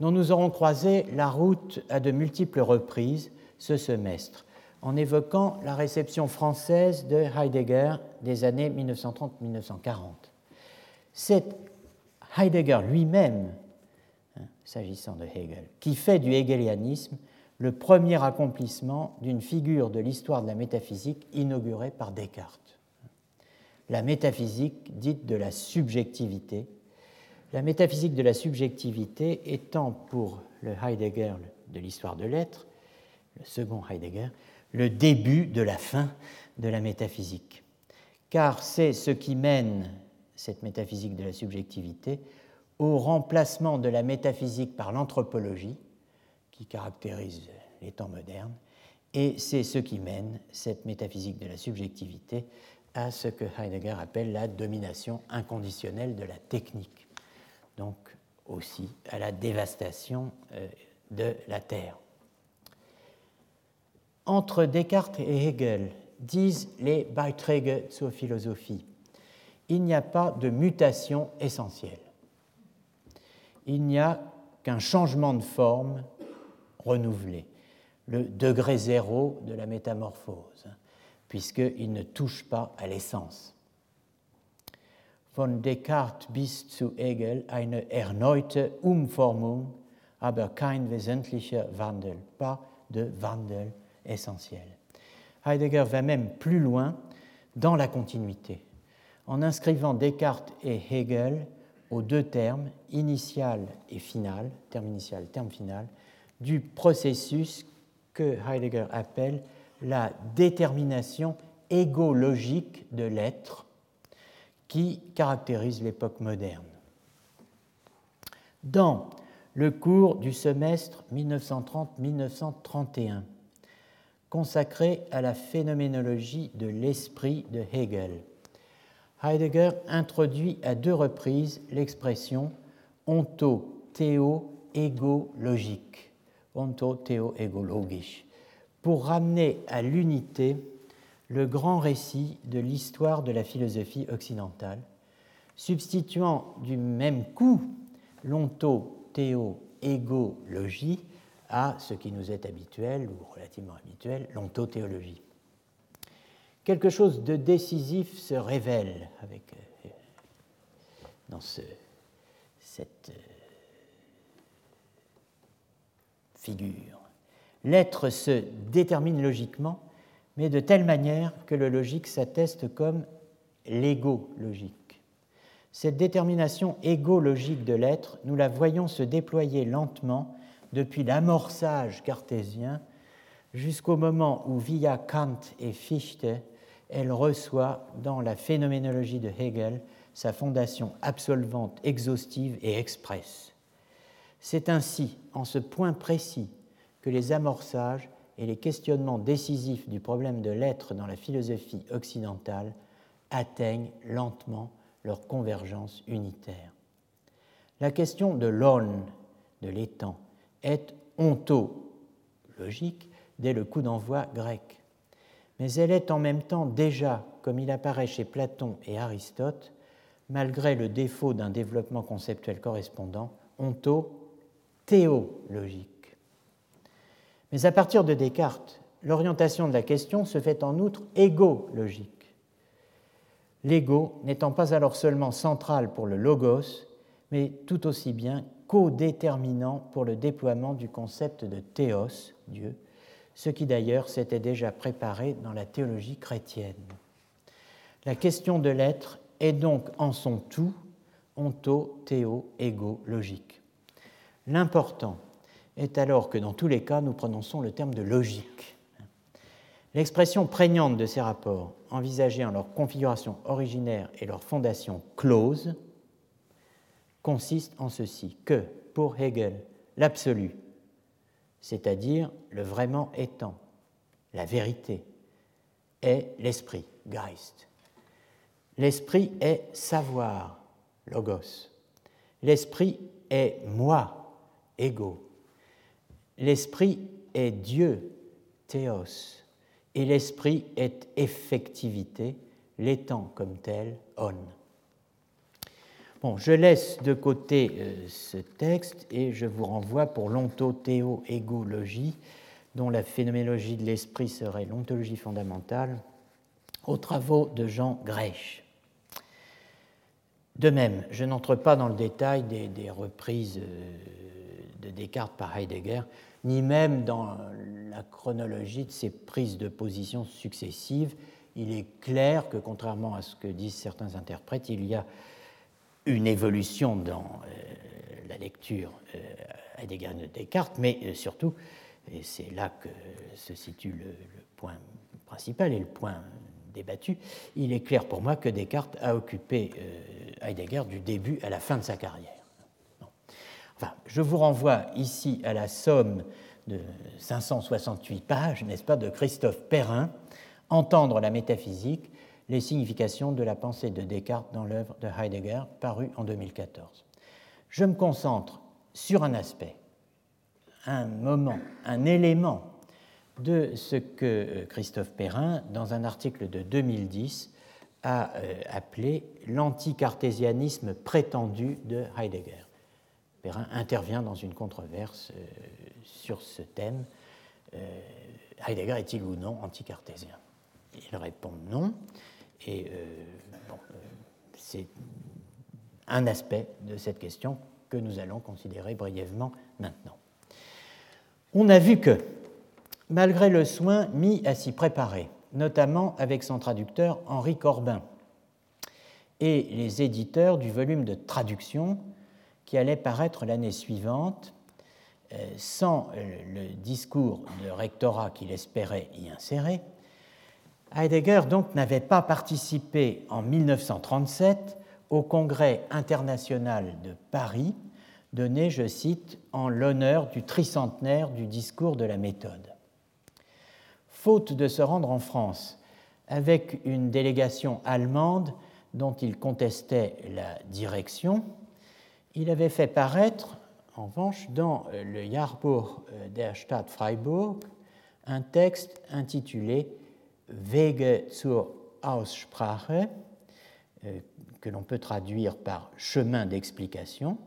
dont nous aurons croisé la route à de multiples reprises ce semestre, en évoquant la réception française de Heidegger des années 1930-1940. C'est Heidegger lui-même, hein, s'agissant de Hegel, qui fait du hegelianisme le premier accomplissement d'une figure de l'histoire de la métaphysique inaugurée par Descartes. La métaphysique dite de la subjectivité, la métaphysique de la subjectivité étant pour le Heidegger de l'histoire de l'être, le second Heidegger, le début de la fin de la métaphysique. Car c'est ce qui mène cette métaphysique de la subjectivité, au remplacement de la métaphysique par l'anthropologie, qui caractérise les temps modernes, et c'est ce qui mène cette métaphysique de la subjectivité à ce que Heidegger appelle la domination inconditionnelle de la technique. donc aussi à la dévastation euh, de la Terre. Entre Descartes et Hegel, disent les Beiträge zur Philosophie, il n'y a pas de mutation essentielle. Il n'y a qu'un changement de forme renouvelé, le degré zéro de la métamorphose, puisqu'il ne touche pas à l'essence. Von Descartes bis zu Hegel eine erneute Umformung, aber kein wesentlicher Wandel, pas de Wandel essentiel. Heidegger va même plus loin dans la continuité, en inscrivant Descartes et Hegel aux deux termes, initial et final, terme initial, terme final, du processus que Heidegger appelle la détermination égologique de l'être qui caractérise l'époque moderne. Dans le cours du semestre 1930-1931, consacré à la phénoménologie de l'esprit de Hegel, Heidegger introduit à deux reprises l'expression onto-théo-égo-logique, onto-théo-égo-logisch, pour ramener à l'unité le grand récit de l'histoire de la philosophie occidentale, substituant du même coup l'onto-théo-égo-logie à ce qui nous est habituel ou relativement habituel, l'ontothéologie quelque chose de décisif se révèle avec, euh, dans ce, cette euh, figure. L'être se détermine logiquement, mais de telle manière que le logique s'atteste comme l'égo-logique. Cette détermination égo-logique de l'être, nous la voyons se déployer lentement depuis l'amorçage cartésien jusqu'au moment où, via Kant et Fichte, elle reçoit dans la phénoménologie de Hegel sa fondation absolvante, exhaustive et expresse. C'est ainsi, en ce point précis, les amorçages et les questionnements décisifs du problème de l'être dans la philosophie occidentale atteignent lentement leur convergence unitaire. La question de l'on, de l'étang, est ontologique dès le coup d'envoi grec mais elle est en même temps déjà, comme il apparaît chez Platon et Aristote, malgré le défaut d'un développement conceptuel correspondant, onto-théologique. Mais à partir de Descartes, l'orientation de la question se fait en outre égologique. L'ego n'étant pas alors seulement central pour le logos, mais tout aussi bien co-déterminant pour le déploiement du concept de théos, Dieu, ce qui d'ailleurs s'était déjà préparé dans la théologie chrétienne. La question de l'être est donc en son tout onto, théo, égo, logique. L'important est alors que dans tous les cas, nous prononçons le terme de logique. L'expression prégnante de ces rapports, envisagés en leur configuration originaire et leur fondation close, consiste en ceci que, pour Hegel, l'absolu c'est-à-dire le vraiment étant, la vérité, est l'esprit, Geist. L'esprit est savoir, logos. L'esprit est moi, ego. L'esprit est Dieu, théos. Et l'esprit est effectivité, l'étant comme tel, on. Bon, je laisse de côté euh, ce texte et je vous renvoie pour l'ontothéo-égologie, dont la phénoménologie de l'esprit serait l'ontologie fondamentale, aux travaux de Jean Grèche. De même, je n'entre pas dans le détail des, reprises euh, de Descartes par Heidegger, ni même dans la chronologie de ses prises de position successives. Il est clair que, contrairement à ce que disent certains interprètes, il y a une évolution dans euh, la lecture euh, Heidegger de Descartes, mais euh, surtout, et c'est là que se situe le, point principal et le point débattu, il est clair pour moi que Descartes a occupé Heidegger du début à la fin de sa carrière. Je vous renvoie ici à la somme de 568 pages, n'est-ce pas, de Christophe Perrin, Entendre la métaphysique, les significations de la pensée de Descartes dans l'œuvre de Heidegger, parue en 2014. je me concentre sur un aspect, un moment, un élément de ce que euh, Christophe Perrin, dans un article de 2010, a euh, appelé l'anticartésianisme prétendu de Heidegger. Perrin intervient dans une controverse euh, sur ce thème. Heidegger est-il ou non anticartésien? Il répond non, et c'est un aspect de cette question que nous allons considérer brièvement maintenant. On a vu que malgré le soin mis à s'y préparer, notamment avec son traducteur Henri Corbin et les éditeurs du volume de traduction qui allait paraître l'année suivante, euh, sans le discours de rectorat qu'il espérait y insérer, Heidegger donc n'avait pas participé en 1937 au Congrès international de Paris, donné, je cite, en l'honneur du tricentenaire du discours de la méthode faute de se rendre en France avec une délégation allemande dont il contestait la direction, il avait fait paraître, en revanche, dans le Jahrbuch der Stadt Freiburg, un texte intitulé Wege zur Aussprache, euh, que l'on peut traduire par chemin d'explication,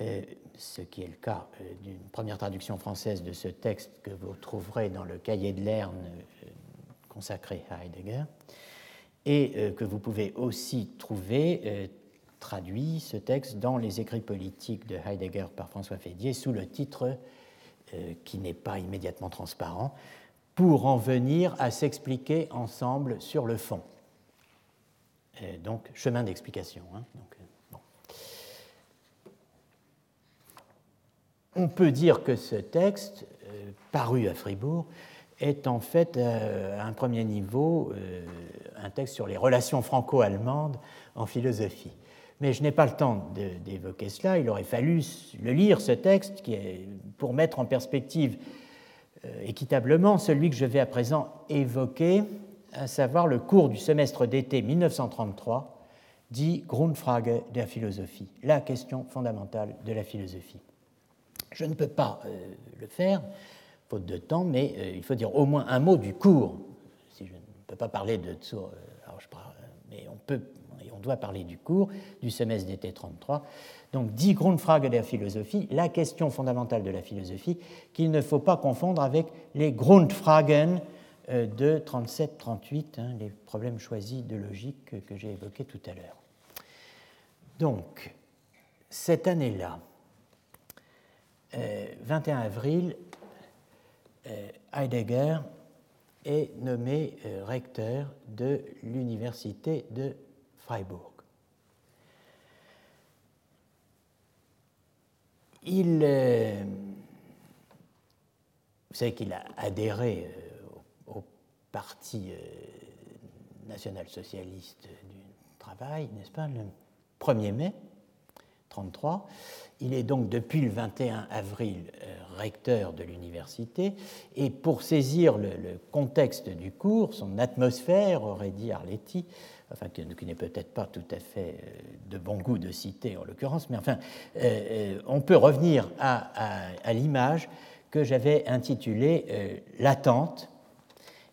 euh, ce qui est le cas euh, d'une première traduction française de ce texte que vous trouverez dans le cahier de Lerne euh, consacré à Heidegger, et que vous pouvez aussi trouver traduit ce texte dans les écrits politiques de Heidegger par François Fédier sous le titre qui n'est pas immédiatement transparent, pour en venir à s'expliquer ensemble sur le fond. donc, chemin d'explication. Hein, on peut dire que ce texte, euh, paru à Fribourg, est en fait euh, à un premier niveau euh, un texte sur les relations franco-allemandes en philosophie. Mais je n'ai pas le temps d'évoquer cela. Il aurait fallu le lire, ce texte, pour mettre en perspective équitablement celui que je vais à présent évoquer, à savoir le cours du semestre d'été 1933, dit Grundfrage der Philosophie, la question fondamentale de la philosophie. Je ne peux pas euh, le faire, faute de temps, mais euh, il faut dire au moins un mot du cours. Si je ne peux pas parler de Tsur, euh, mais on peut doit parler du cours du semestre d'été 33. Donc, dit Grundfrage der Philosophie, la question fondamentale de la philosophie, qu'il ne faut pas confondre avec les Grundfragen de 37-38, hein, les problèmes choisis de logique que j'ai évoqués tout à l'heure. Donc, cette année-là, 21 euh, avril, euh, Heidegger est nommé euh, recteur de l'université de Freiburg. Il, vous savez qu'il a adhéré au, Parti national-socialiste du travail, n'est-ce pas, le 1er mai 1933. Il est donc depuis le 21 avril euh, recteur de l'université et pour saisir le, contexte du cours, son atmosphère, aurait dit Arletty, enfin qui, n'est peut-être pas tout à fait euh, de bon goût de citer en l'occurrence, mais enfin euh, on peut revenir à, l'image que j'avais intitulée L'attente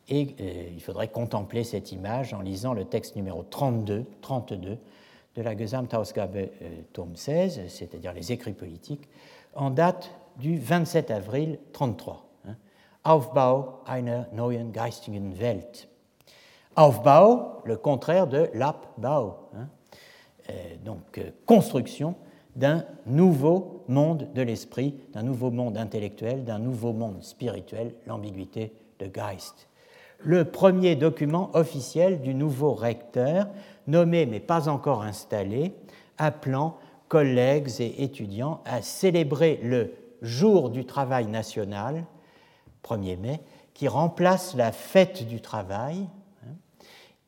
et il faudrait contempler cette image en lisant le texte numéro 32, 32 de la Gesamtausgabe euh, tome 16, c'est-à-dire les écrits politiques, en date du 27 avril 33. Hein. Aufbau einer neuen geistigen Welt. Aufbau, le contraire de l'Abbau, hein. euh, donc euh, construction d'un nouveau monde de l'esprit, d'un nouveau monde intellectuel, d'un nouveau monde spirituel, l'ambiguïté de Geist. Le premier document officiel du nouveau recteur nommé mais pas encore installé, appelant collègues et étudiants à célébrer le jour du travail national, 1er mai, qui remplace la fête du travail,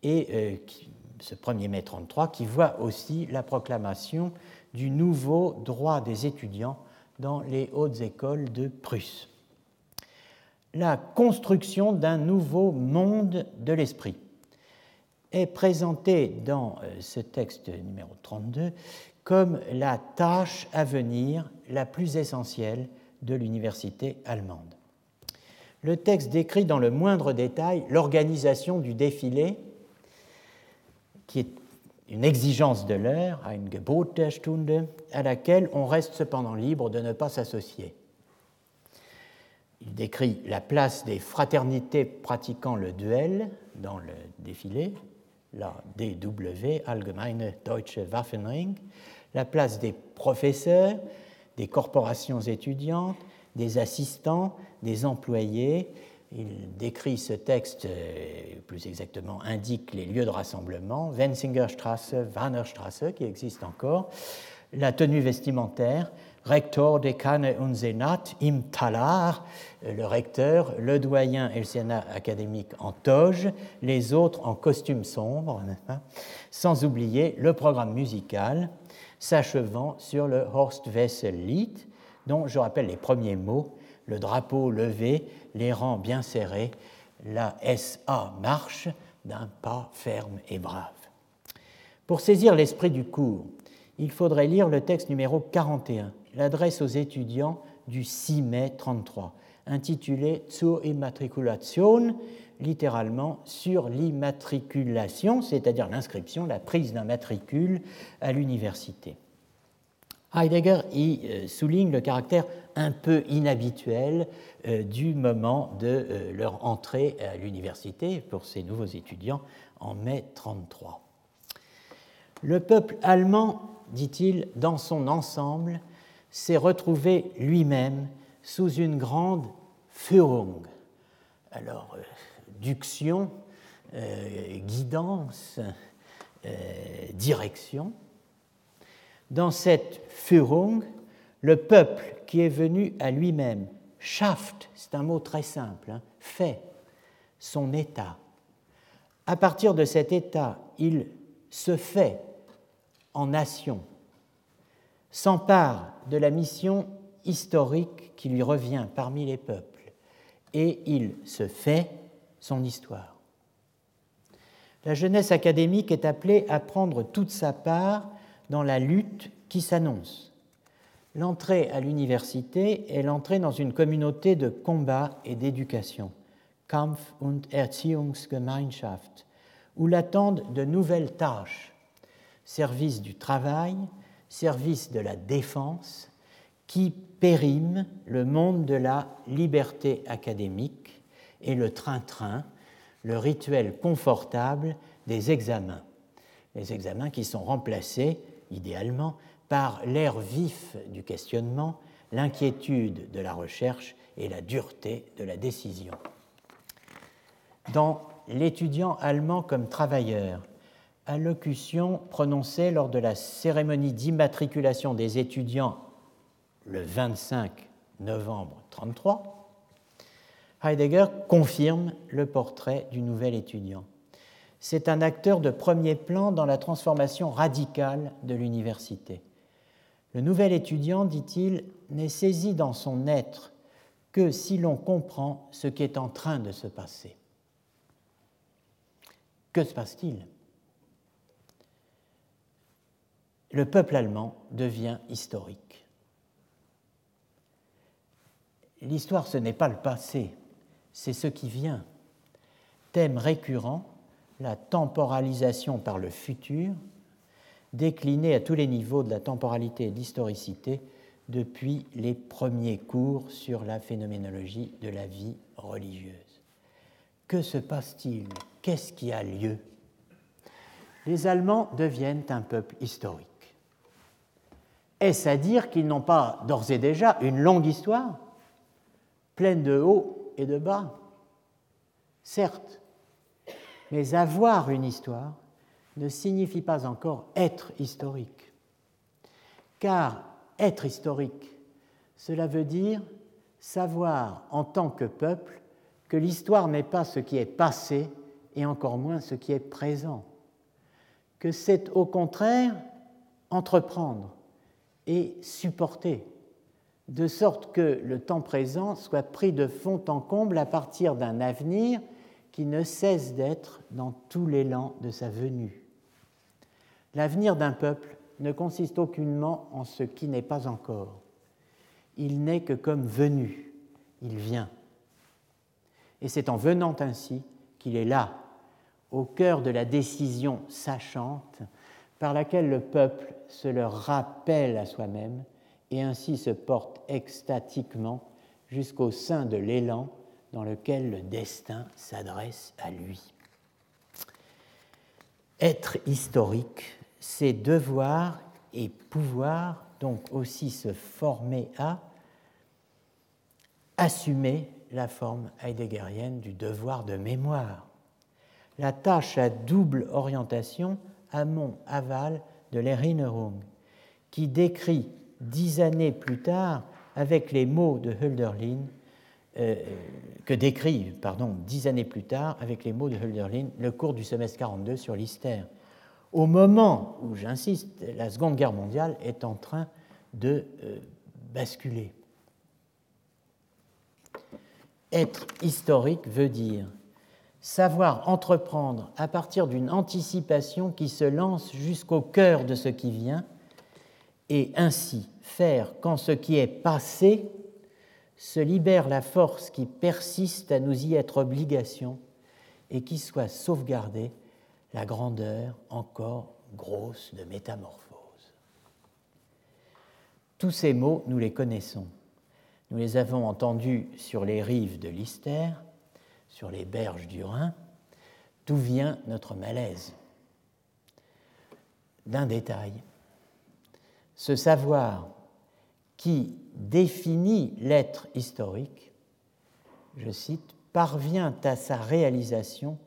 et euh, ce 1er mai 33, qui voit aussi la proclamation du nouveau droit des étudiants dans les hautes écoles de Prusse. La construction d'un nouveau monde de l'esprit est présenté dans euh, ce texte numéro 32 comme la tâche à venir la plus essentielle de l'université allemande. Le texte décrit dans le moindre détail l'organisation du défilé, qui est une exigence de l'heure, une Gebot der Stunde, à laquelle on reste cependant libre de ne pas s'associer. Il décrit la place des fraternités pratiquant le duel dans le défilé, la DW, Allgemeine Deutsche Waffenring, la place des professeurs, des corporations étudiantes, des assistants, des employés. Il décrit ce texte, euh, plus exactement indique les lieux de rassemblement, Wenzingerstrasse, Warnerstrasse, qui existent encore, la tenue vestimentaire, Rector, Dekane und Senat im Talar, le recteur, le doyen et le sénat académique en toge, les autres en costume sombre, sans oublier le programme musical s'achevant sur le Horst Wessel Lied, dont je rappelle les premiers mots le drapeau levé, les rangs bien serrés, la SA marche d'un pas ferme et brave. Pour saisir l'esprit du cours, il faudrait lire le texte numéro 41, l'adresse aux étudiants du 6 mai 33, intitulé Zur Immatrikulation, littéralement sur l'immatriculation, c'est-à-dire l'inscription, la prise d'un matricule à l'université. Heidegger y euh, souligne le caractère un peu inhabituel euh, du moment de euh, leur entrée à l'université pour ces nouveaux étudiants en mai 33. Le peuple allemand, dit-il, dans son ensemble, s'est retrouvé lui-même sous une grande Führung. Alors, duction, guidance, direction, dans cette Führung, le peuple qui est venu à lui-même, schafft, c'est un mot très simple, hein, fait son état. À partir de cet état, il se fait en nation, s'empare de la mission historique qui lui revient parmi les peuples, et il se fait son histoire. La jeunesse académique est appelée à prendre toute sa part dans la lutte qui s'annonce. L'entrée à l'université est l'entrée dans une communauté de combat et d'éducation, Kampf und Erziehungsgemeinschaft, où l'attendent de nouvelles tâches, service du travail, service de la défense, qui périment le monde de la liberté académique et le train-train, le rituel confortable des examens. Les examens qui sont remplacés idéalement, par l'air vif du questionnement, l'inquiétude de la recherche et la dureté de la décision. Dans L'étudiant allemand comme travailleur, allocution prononcée lors de la cérémonie d'immatriculation des étudiants le 25 novembre 1933, Heidegger confirme le portrait du nouvel étudiant c'est un acteur de premier plan dans la transformation radicale de l'université. Le nouvel étudiant, dit-il, n'est saisi dans son être que si l'on comprend ce qui est en train de se passer. Que se passe-t-il? Le peuple allemand devient historique. L'histoire, ce n'est pas le passé, c'est ce qui vient. Thème récurrent la temporalisation par le futur, déclinée à tous les niveaux de la temporalité et d'historicité depuis les premiers cours sur la phénoménologie de la vie religieuse. Que se passe-t-il? Qu'est-ce qui a lieu? Les Allemands deviennent un peuple historique. Est-ce à dire qu'ils n'ont pas d'ores et déjà une longue histoire, pleine de hauts et de bas? Certes, mais avoir une histoire ne signifie pas encore être historique. Car être historique, cela veut dire savoir en tant que peuple que l'histoire n'est pas ce qui est passé et encore moins ce qui est présent, que c'est au contraire entreprendre et supporter, de sorte que le temps présent soit pris de fond en comble à partir d'un avenir qui ne cesse d'être dans tout l'élan de sa venue. L'avenir d'un peuple ne consiste aucunement en ce qui n'est pas encore. Il n'est que comme venu, il vient. Et c'est en venant ainsi qu'il est là, au cœur de la décision sachante par laquelle le peuple se le rappelle à soi-même et ainsi se porte extatiquement jusqu'au sein de l'élan dans lequel le destin s'adresse à lui. Être historique, c'est devoir et pouvoir donc aussi se former à assumer la forme heideggerienne du devoir de mémoire. La tâche à double orientation amont-aval de l'Erinnerung, qui décrit dix années plus tard, avec les mots de Hölderlin, euh, que décrit, pardon, dix années plus tard, avec les mots de Hölderlin, le cours du semestre 42 sur l'Istère. Au moment où, j'insiste, la Seconde Guerre mondiale est en train de euh, basculer. Être historique veut dire savoir entreprendre à partir d'une anticipation qui se lance jusqu'au cœur de ce qui vient, et ainsi faire quand ce qui est passé se libère la force qui persiste à nous y être obligation et qui soit sauvegardée la grandeur encore grosse de métamorphose. Tous ces mots, nous les connaissons. Nous les avons entendus sur les rives de l'Istère, sur les berges du Rhin, d'où vient notre malaise? D'un détail. Ce savoir qui définit l'être historique, je cite, parvient à sa réalisation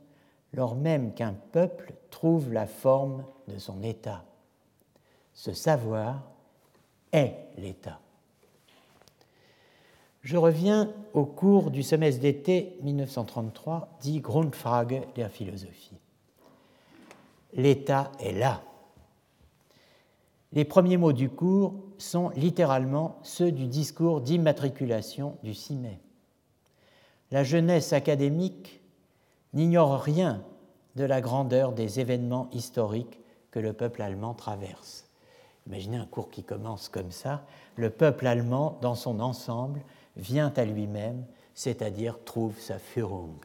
lors même qu'un peuple trouve la forme de son État. Ce savoir est l'État. Je reviens au cours du semestre d'été 1933, dit Grundfrage der Philosophie. L'État est là. Les premiers mots du cours sont littéralement ceux du discours d'immatriculation du 6 mai. La jeunesse académique n'ignore rien de la grandeur des événements historiques que le peuple allemand traverse. Imaginez un cours qui commence comme ça. Le peuple allemand, dans son ensemble, vient à lui-même, c'est-à-dire trouve sa Führung.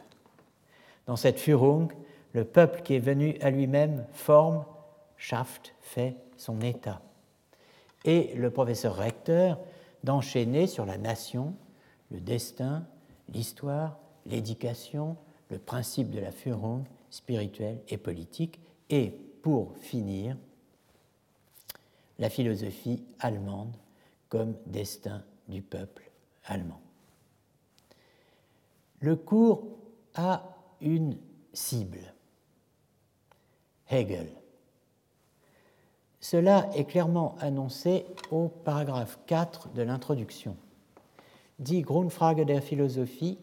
Dans cette Führung, le peuple qui est venu à lui-même forme, schafft, fait son état. Et le professeur recteur d'enchaîner sur la nation, le destin, l'histoire, l'éducation, le principe de la Führung spirituelle et politique, et pour finir, la philosophie allemande comme destin du peuple allemand. Le cours a une cible, Hegel. Cela est clairement annoncé au paragraphe 4 de l'introduction. Die Grundfrage der Philosophie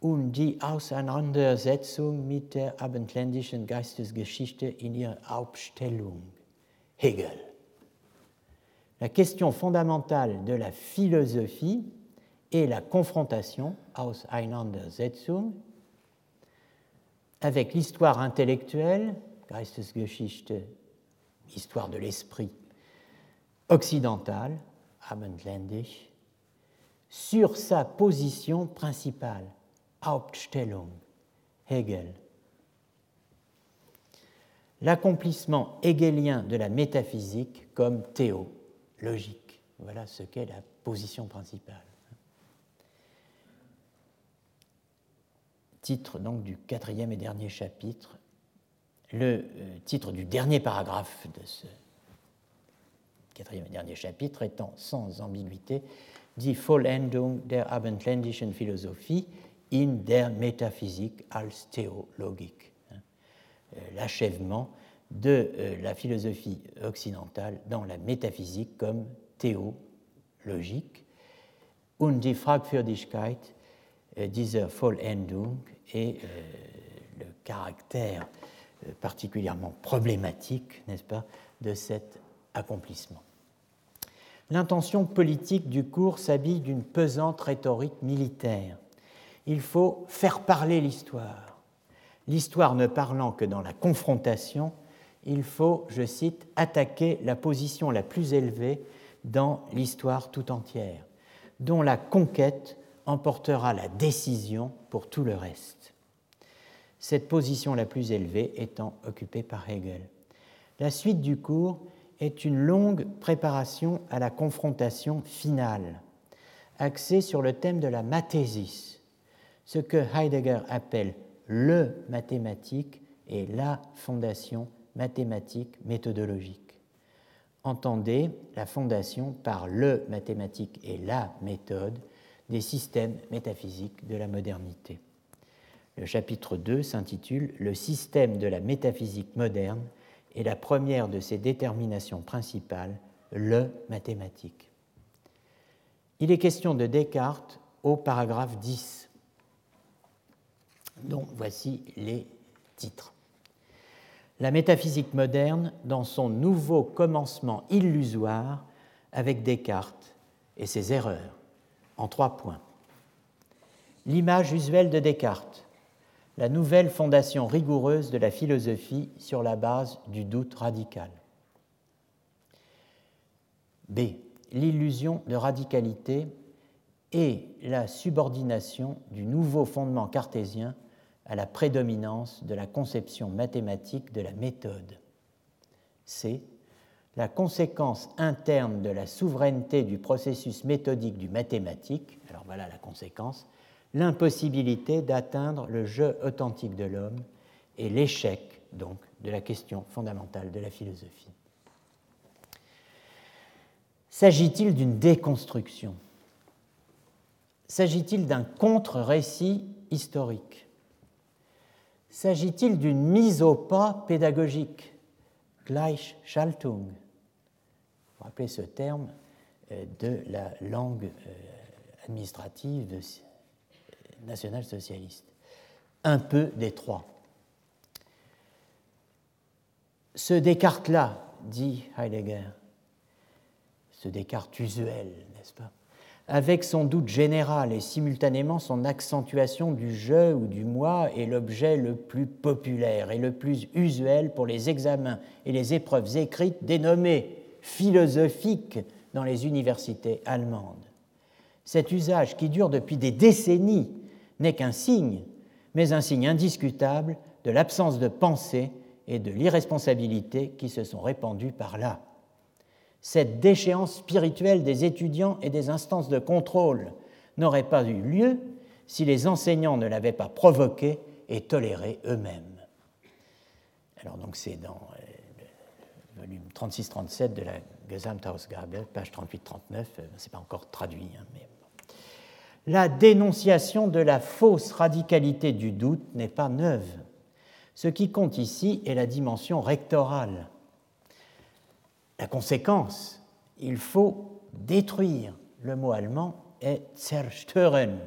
und die Auseinandersetzung mit der abendländischen Geistesgeschichte in ihrer Aufstellung. Hegel. La question fondamentale de la philosophie et la confrontation, Auseinandersetzung, avec l'histoire intellectuelle, Geistesgeschichte, histoire de l'esprit occidentale, Abendländisch, sur sa position principale, Hauptstellung, Hegel. L'accomplissement hegelien de la métaphysique comme théologique. Voilà ce qu'est la position principale. titre donc du quatrième et dernier chapitre, le euh, titre du dernier paragraphe de ce quatrième et dernier chapitre étant sans ambiguïté Die Vollendung der abendländischen Philosophie in der Metaphysik als Theologik, hein, euh, l'achèvement de euh, la philosophie occidentale dans la métaphysique comme théologique und die Fragwürdigkeit dieser Vollendung et le caractère particulièrement problématique, n'est-ce pas, de cet accomplissement. L'intention politique du cours s'habille d'une pesante rhétorique militaire. Il faut faire parler l'histoire. L'histoire ne parlant que dans la confrontation, il faut, je cite, attaquer la position la plus élevée dans l'histoire tout entière, dont la conquête emportera la décision pour tout le reste. Cette position la plus élevée étant occupée par Hegel. La suite du cours est une longue préparation à la confrontation finale, axée sur le thème de la mathésis, ce que Heidegger appelle le mathématique et la fondation mathématique méthodologique. Entendez la fondation par le mathématique et la méthode des systèmes métaphysiques de la modernité. Le chapitre 2 s'intitule Le système de la métaphysique moderne et la première de ses déterminations principales, le mathématique. Il est question de Descartes au paragraphe 10, dont voici les titres. La métaphysique moderne dans son nouveau commencement illusoire avec Descartes et ses erreurs, en trois points. L'image usuelle de Descartes, la nouvelle fondation rigoureuse de la philosophie sur la base du doute radical. B. L'illusion de radicalité et la subordination du nouveau fondement cartésien à la prédominance de la conception mathématique de la méthode. C. La conséquence interne de la souveraineté du processus méthodique du mathématique, alors voilà la conséquence, l'impossibilité d'atteindre le jeu authentique de l'homme et l'échec donc de la question fondamentale de la philosophie. S'agit-il d'une déconstruction? S'agit-il d'un contre-récit historique? S'agit-il d'une mise au pas pédagogique? Gleichschaltung Vous rappelez ce terme euh, de la langue euh, administrative national-socialiste. Un peu des trois. Ce Descartes-là, dit Heidegger, ce Descartes usuel, n'est-ce pas, avec son doute général et simultanément son accentuation du je ou du moi est l'objet le plus populaire et le plus usuel pour les examens et les épreuves écrites dénommées philosophiques dans les universités allemandes. Cet usage qui dure depuis des décennies n'est qu'un signe, mais un signe indiscutable de l'absence de pensée et de l'irresponsabilité qui se sont répandues par là. Cette déchéance spirituelle des étudiants et des instances de contrôle n'aurait pas eu lieu si les enseignants ne l'avaient pas provoqué et toléré eux-mêmes. Alors donc c'est dans euh, le volume 36-37 de la Gesamthausgabe, page 38-39, euh, c'est pas encore traduit, hein, mais la dénonciation de la fausse radicalité du doute n'est pas neuve. Ce qui compte ici est la dimension rectorale. La conséquence, il faut détruire. Le mot allemand est zerstören.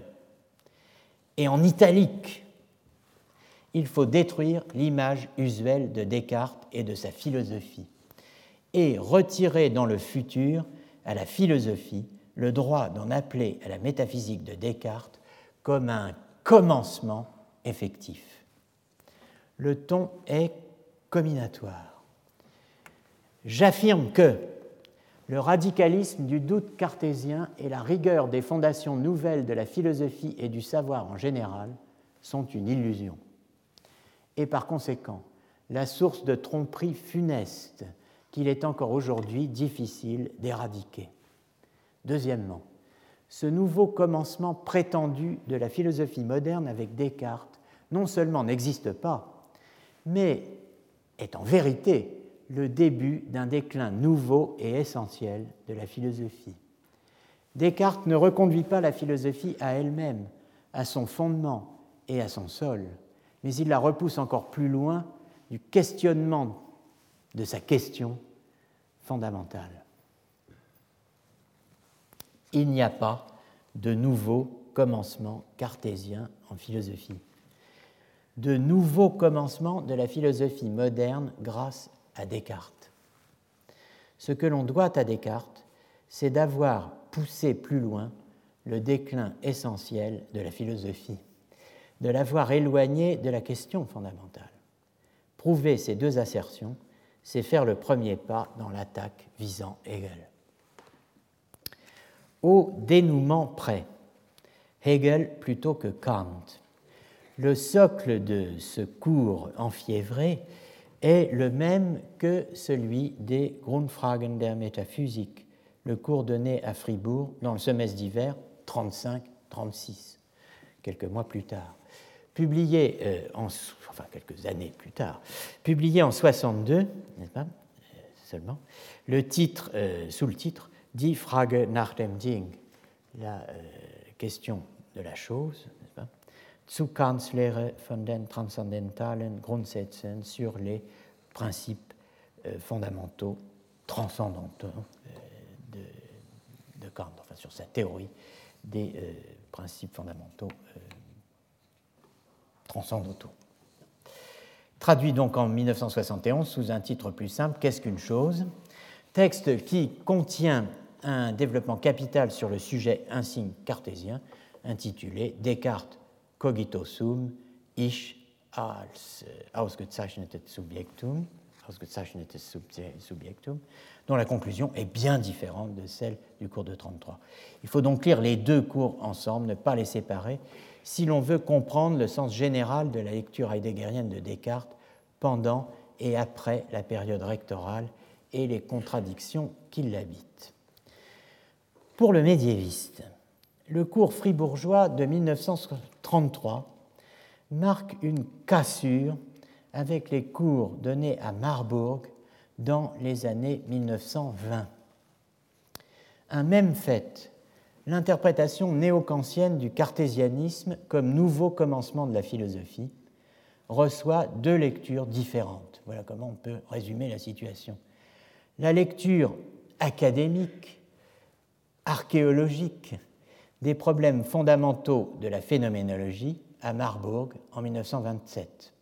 Et en italique, il faut détruire l'image usuelle de Descartes et de sa philosophie et retirer dans le futur à la philosophie le droit d'en appeler à la métaphysique de Descartes comme un commencement effectif. Le ton est combinatoire. J'affirme que le radicalisme du doute cartésien et la rigueur des fondations nouvelles de la philosophie et du savoir en général sont une illusion. Et par conséquent, la source de tromperie funeste qu'il est encore aujourd'hui difficile d'éradiquer. Deuxièmement, ce nouveau commencement prétendu de la philosophie moderne avec Descartes non seulement n'existe pas, mais est en vérité le début d'un déclin nouveau et essentiel de la philosophie. Descartes ne reconduit pas la philosophie à elle-même, à son fondement et à son sol, mais il la repousse encore plus loin du questionnement de sa question fondamentale il n'y a pas de nouveau commencement cartésien en philosophie. De nouveaux commencements de la philosophie moderne grâce à Descartes. Ce que l'on doit à Descartes, c'est d'avoir poussé plus loin le déclin essentiel de la philosophie, de l'avoir éloigné de la question fondamentale. Prouver ces deux assertions, c'est faire le premier pas dans l'attaque visant Hegel. Au dénouement près, Hegel plutôt que Kant. Le socle de ce cours enfiévré est le même que celui des Grundfragen der Metaphysik, le cours donné à Fribourg dans le semestre d'hiver 35-36, quelques mois plus tard. Publié euh, en, enfin quelques années plus tard, publié en 62, n'est-ce pas, euh, seulement, le titre, euh, sous le titre Die Frage nach dem Ding, la question de la chose, Zukannslehre von den transzendentalen Grundsätzen sur les principes euh, fondamentaux, transcendantaux euh, de, de, Kant, enfin sur sa théorie des euh, principes fondamentaux transcendantaux. Traduit donc en 1971 sous un titre plus simple, Qu'est-ce qu'une chose? Texte qui contient un développement capital sur le sujet insigne cartésien intitulé Descartes cogito sum, ich als ausgezeichnetes Subjektum, ausgezeichnetes dont la conclusion est bien différente de celle du cours de 33. Il faut donc lire les deux cours ensemble, ne pas les séparer, si l'on veut comprendre le sens général de la lecture heideggerienne de Descartes pendant et après la période rectorale et les contradictions qui l'habitent. Pour le médiéviste, le cours fribourgeois de 1933 marque une cassure avec les cours donnés à Marbourg dans les années 1920. Un même fait, l'interprétation néo-kantienne du cartésianisme comme nouveau commencement de la philosophie, reçoit deux lectures différentes. Voilà comment on peut résumer la situation. La lecture académique, archéologique, des problèmes fondamentaux de la phénoménologie à Marbourg en 1927,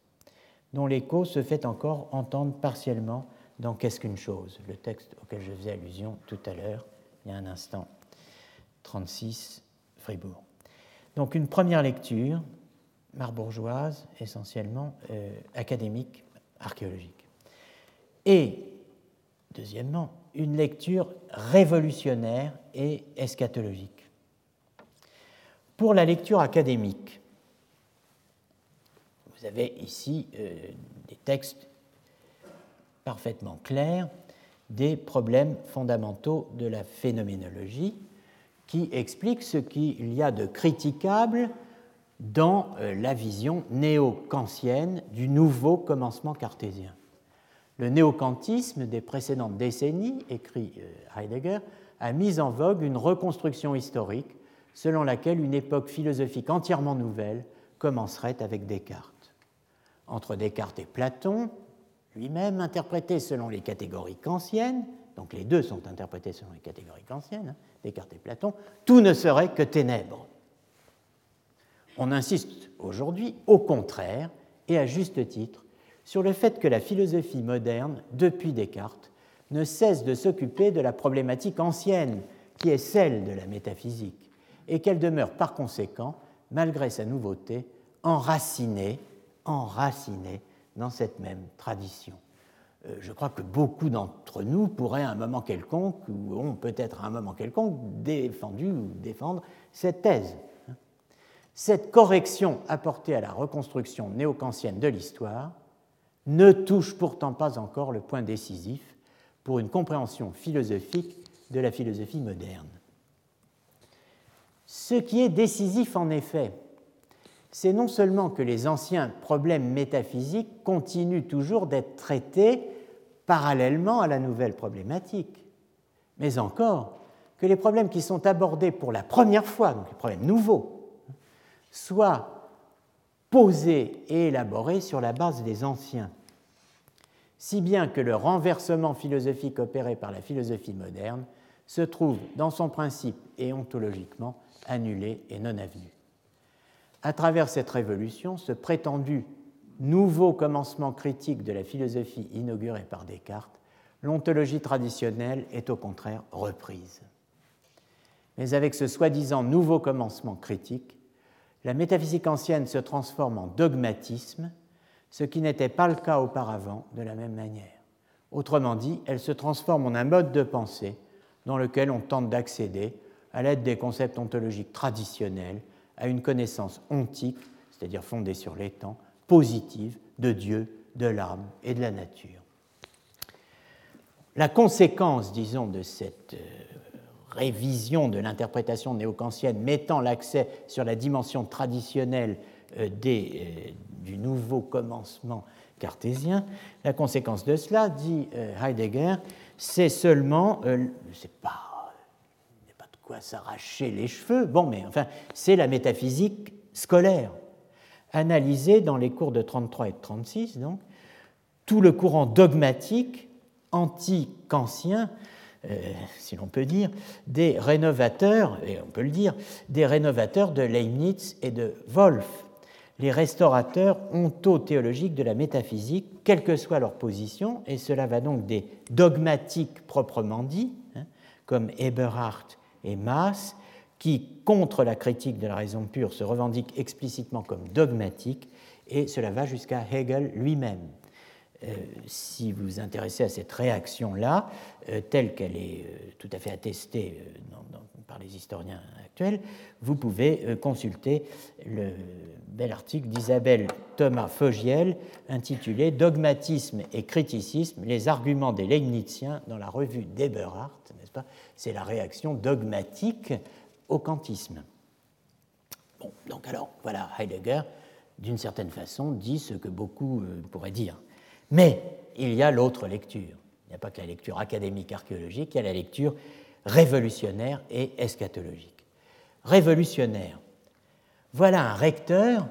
dont l'écho se fait encore entendre partiellement dans Qu'est-ce qu'une chose, le texte auquel je faisais allusion tout à l'heure, il y a un instant, 36, Fribourg. Donc une première lecture, marbourgeoise, essentiellement euh, académique, archéologique. Et, deuxièmement, une lecture révolutionnaire et eschatologique pour la lecture académique, vous avez ici euh, des textes parfaitement clairs des problèmes fondamentaux de la phénoménologie qui expliquent ce qu'il y a de critiquable dans euh, la vision néo-kantienne du nouveau commencement cartésien. Le néo-kantisme des précédentes décennies, écrit euh, Heidegger, a mis en vogue une reconstruction historique selon laquelle une époque philosophique entièrement nouvelle commencerait avec Descartes. Entre Descartes et Platon, lui-même interprété selon les catégories kantiennes, donc les deux sont interprétés selon les catégories kantiennes, hein, Descartes et Platon, tout ne serait que ténèbres. On insiste aujourd'hui, au contraire, et à juste titre, sur le fait que la philosophie moderne, depuis Descartes, ne cesse de s'occuper de la problématique ancienne, qui est celle de la métaphysique, et qu'elle demeure par conséquent, malgré sa nouveauté, enracinée, enracinée dans cette même tradition. Euh, je crois que beaucoup d'entre nous pourraient à un moment quelconque, ou ont peut-être à un moment quelconque, défendu ou défendre cette thèse. Cette correction apportée à la reconstruction néo-kantienne de l'histoire ne touche pourtant pas encore le point décisif pour une compréhension philosophique de la philosophie moderne. Ce qui est décisif en effet, c'est non seulement que les anciens problèmes métaphysiques continuent toujours d'être traités parallèlement à la nouvelle problématique, mais encore que les problèmes qui sont abordés pour la première fois, donc les problèmes nouveaux, soient posés et élaborés sur la base des anciens, si bien que le renversement philosophique opéré par la philosophie moderne se trouve dans son principe et ontologiquement annulé et non avenu. À travers cette révolution, ce prétendu nouveau commencement critique de la philosophie inaugurée par Descartes, l'ontologie traditionnelle est au contraire reprise. Mais avec ce soi-disant nouveau commencement critique, la métaphysique ancienne se transforme en dogmatisme, ce qui n'était pas le cas auparavant de la même manière. Autrement dit, elle se transforme en un mode de pensée dans lequel on tente d'accéder, à l'aide des concepts ontologiques traditionnels, à une connaissance ontique, c'est-à-dire fondée sur les temps, positive de Dieu, de l'âme et de la nature. La conséquence, disons, de cette euh, révision de l'interprétation néo-kantienne mettant l'accès sur la dimension traditionnelle euh, des, euh, du nouveau commencement cartésien, la conséquence de cela, dit Heidegger, c'est seulement, c'est pas, pas de quoi s'arracher les cheveux, bon, mais enfin, c'est la métaphysique scolaire, analysée dans les cours de 33 et de 36, donc, tout le courant dogmatique anti-kantien, euh, si l'on peut dire, des rénovateurs, et on peut le dire, des rénovateurs de Leibniz et de Wolff, les restaurateurs ontothéologiques de la métaphysique, quelle que soit leur position, et cela va donc des dogmatiques proprement dits, hein, comme Eberhardt et Maas, qui, contre la critique de la raison pure, se revendiquent explicitement comme dogmatiques, et cela va jusqu'à Hegel lui-même. Euh, si vous vous intéressez à cette réaction-là, euh, telle qu'elle est euh, tout à fait attestée par les historiens actuels, vous pouvez consulter le bel article d'Isabelle Thomas Fogiel intitulé Dogmatisme et criticisme, les arguments des Leibniziens dans la revue d'Eberhardt, n'est-ce pas? C'est la réaction dogmatique au kantisme. Bon, donc alors, voilà, Heidegger, d'une certaine façon, dit ce que beaucoup pourraient dire mais il y a l'autre lecture. Il n'y a pas que la lecture académique archéologique, il y a la lecture révolutionnaire et eschatologique. Révolutionnaire. Voilà un recteur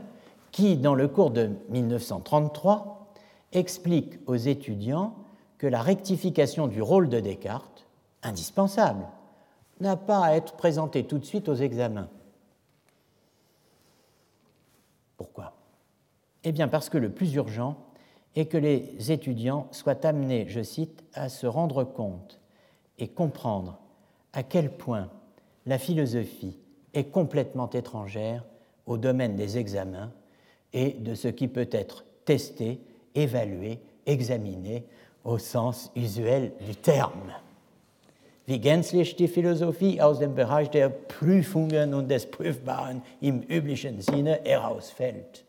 qui, dans le cours de 1933, explique aux étudiants que la rectification du rôle de Descartes, indispensable, n'a pas à être présentée tout de suite aux examens. Pourquoi? Eh bien parce que le plus urgent, et que les étudiants soient amenés, je cite, à se rendre compte et comprendre à quel point la philosophie est complètement étrangère au domaine des examens et de ce qui peut être testé, évalué, examiné au sens usuel du terme. Wie gänzlich die Philosophie aus dem Bereich der Prüfungen und des Prüfbaren im üblichen Sinne herausfällt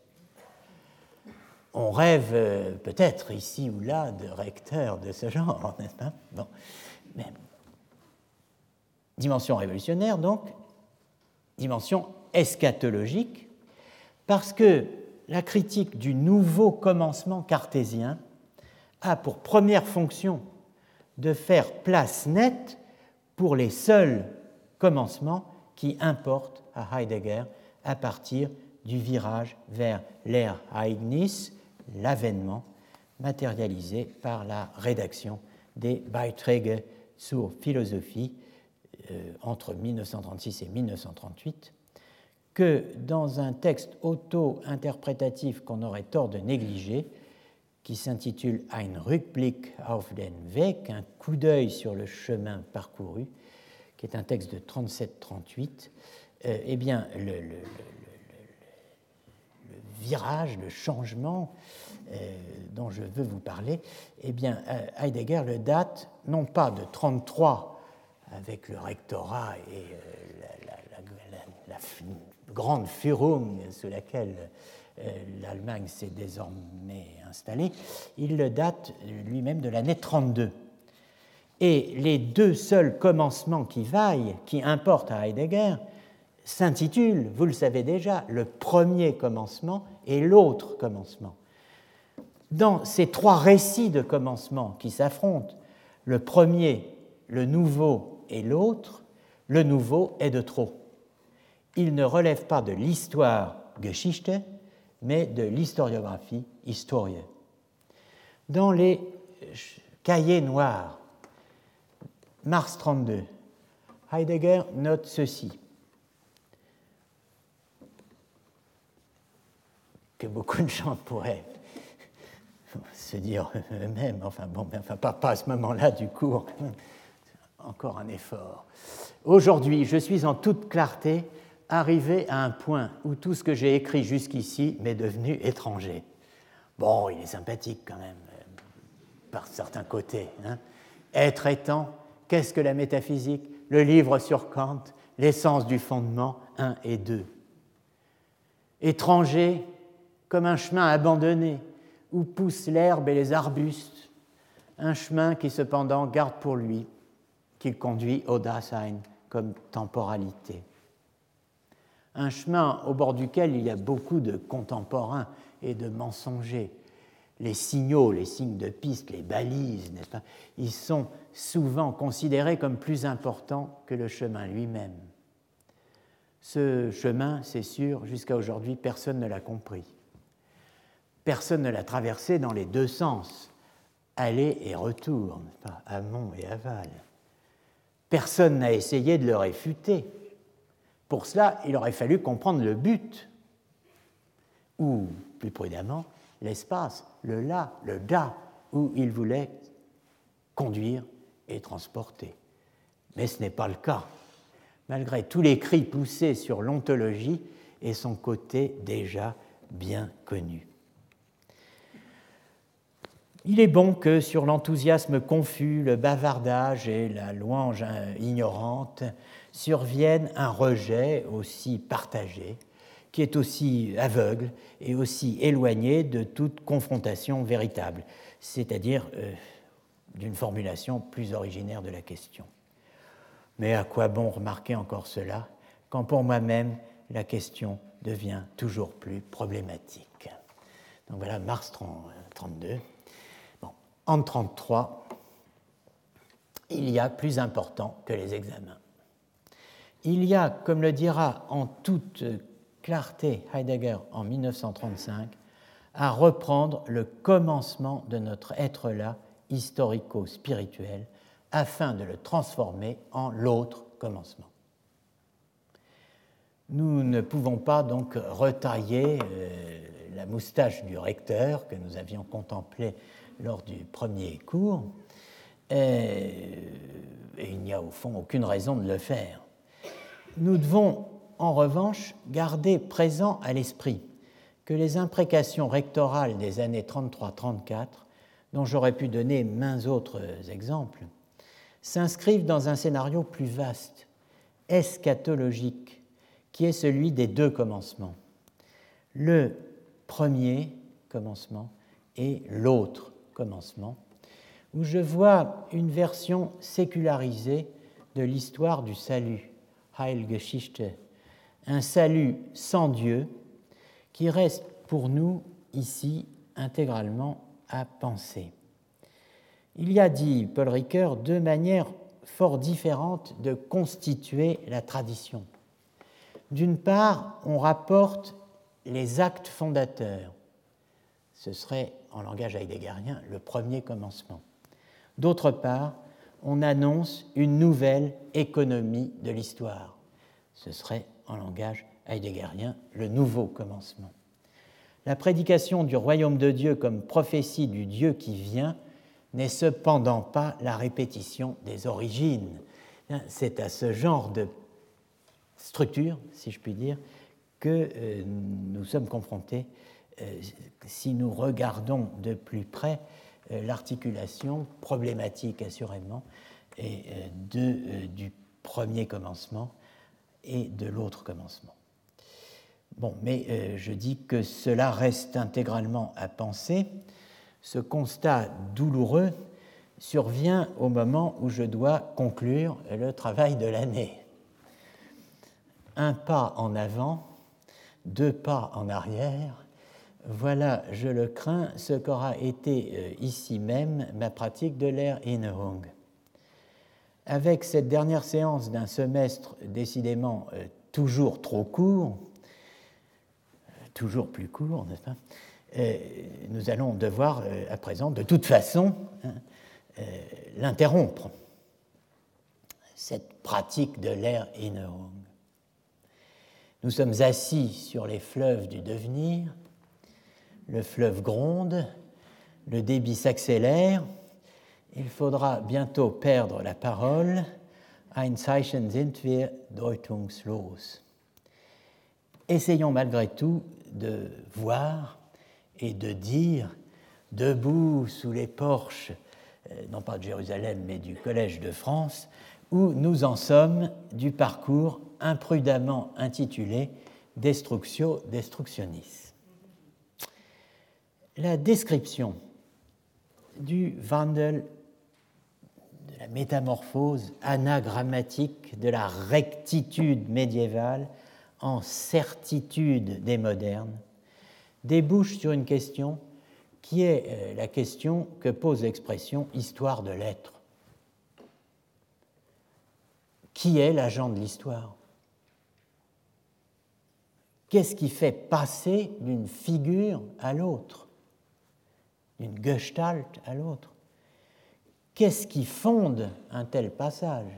on rêve euh, peut-être ici ou là de recteurs de ce genre, n'est-ce pas? Bon. Dimension révolutionnaire, donc, dimension eschatologique, parce que la critique du nouveau commencement cartésien a pour première fonction de faire place nette pour les seuls commencements qui importent à Heidegger à partir du virage vers l'ère Leibniz, l'avènement matérialisé par la rédaction des Beiträge zur Philosophie entre 1936 et 1938, que dans un texte auto-interprétatif qu'on aurait tort de négliger, qui s'intitule Ein Rückblick auf den Weg, un coup d'œil sur le chemin parcouru, qui est un texte de 37-38, euh, eh bien, le, virage, le changement euh, dont je veux vous parler, eh bien, euh, Heidegger le date non pas de 33 avec le rectorat et euh, la, grande Führung sous laquelle l'Allemagne s'est désormais installée, il le date lui-même de l'année 32. Et les deux seuls commencements qui vaillent, qui importent à Heidegger, s'intitule, vous le savez déjà, le premier commencement et l'autre commencement. Dans ces trois récits de commencement qui s'affrontent, le premier, le nouveau et l'autre, le nouveau est de trop. Il ne relève pas de l'histoire Geschichte, mais de l'historiographie Historie. Dans les cahiers noirs, mars 32, Heidegger note ceci. que beaucoup de gens pourraient se dire eux-mêmes, enfin bon, mais enfin pas, pas à ce moment-là du cours, encore un effort. Aujourd'hui, je suis en toute clarté arrivé à un point où tout ce que j'ai écrit jusqu'ici m'est devenu étranger. Bon, il est sympathique quand même. par certains côtés. Hein. Être étant, qu'est-ce que la métaphysique? Le livre sur Kant, l'essence du fondement 1 et 2. Étranger, comme un chemin abandonné, où poussent l'herbe et les arbustes, un chemin qui cependant garde pour lui qu'il conduit au Dasein comme temporalité. Un chemin au bord duquel il y a beaucoup de contemporains et de mensongers. Les signaux, les signes de piste, les balises, n'est-ce pas Ils sont souvent considérés comme plus importants que le chemin lui-même. Ce chemin, c'est sûr, jusqu'à aujourd'hui, personne ne l'a compris. Personne ne l'a traversé dans les deux sens, aller et retour, pas amont et aval. Personne n'a essayé de le réfuter. Pour cela, il aurait fallu comprendre le but, ou plus prudemment, l'espace, le là, le da, où il voulait conduire et transporter. Mais ce n'est pas le cas, malgré tous les cris poussés sur l'ontologie et son côté déjà bien connu. Il est bon que sur l'enthousiasme confus, le bavardage et la louange ignorante survienne un rejet aussi partagé, qui est aussi aveugle et aussi éloigné de toute confrontation véritable, c'est-à-dire euh, d'une formulation plus originaire de la question. Mais à quoi bon remarquer encore cela quand pour moi-même la question devient toujours plus problématique? Donc voilà, mars 32. En 1933, il y a plus important que les examens. Il y a, comme le dira en toute clarté Heidegger en 1935, à reprendre le commencement de notre être-là historico-spirituel afin de le transformer en l'autre commencement. Nous ne pouvons pas donc retailler euh, la moustache du recteur que nous avions contemplé lors du premier cours, et, il n'y a au fond aucune raison de le faire. Nous devons en revanche garder présent à l'esprit que les imprécations rectorales des années 33-34, dont j'aurais pu donner maints autres exemples, s'inscrivent dans un scénario plus vaste, eschatologique, qui est celui des deux commencements. Le premier commencement et l'autre commencement, où je vois une version sécularisée de l'histoire du salut, Heilgeschichte, un salut sans Dieu qui reste pour nous ici intégralement à penser. Il y a, dit Paul Ricoeur, deux manières fort différentes de constituer la tradition. D'une part, on rapporte les actes fondateurs. Ce serait en langage heideggerien, le premier commencement. D'autre part, on annonce une nouvelle économie de l'histoire. Ce serait, en langage heideggerien, le nouveau commencement. La prédication du royaume de Dieu comme prophétie du Dieu qui vient n'est cependant pas la répétition des origines. C'est à ce genre de structure, si je puis dire, que euh, nous sommes confrontés si nous regardons de plus près euh, l'articulation problématique assurément euh, de, du premier commencement et de l'autre commencement. Bon, mais je dis que cela reste intégralement à penser. Ce constat douloureux survient au moment où je dois conclure le travail de l'année. Un pas en avant, deux pas en arrière, voilà, je le crains, ce qu'aura été euh, ici même ma pratique de l'ère Innehung. Avec cette dernière séance d'un semestre décidément euh, toujours trop court, toujours plus court, n'est-ce pas euh, Nous allons devoir à présent, de toute façon, hein, l'interrompre, cette pratique de l'ère Innehung. Nous sommes assis sur les fleuves du devenir, le fleuve gronde, le débit s'accélère, il faudra bientôt perdre la parole. Ein Zeichen sind wir deutungslos. Essayons malgré tout de voir et de dire debout sous les porches, euh, non pas de Jérusalem, mais du Collège de France, où nous en sommes du parcours imprudemment intitulé Destructio Destructionis. La description du Wandel, de la métamorphose anagrammatique de la rectitude médiévale en certitude des modernes débouche sur une question qui est euh, la question que pose l'expression histoire de l'être. Qui est l'agent de l'histoire? Qu'est-ce qui fait passer d'une figure à l'autre, d'une gestalt à l'autre Qu'est-ce qui fonde un tel passage?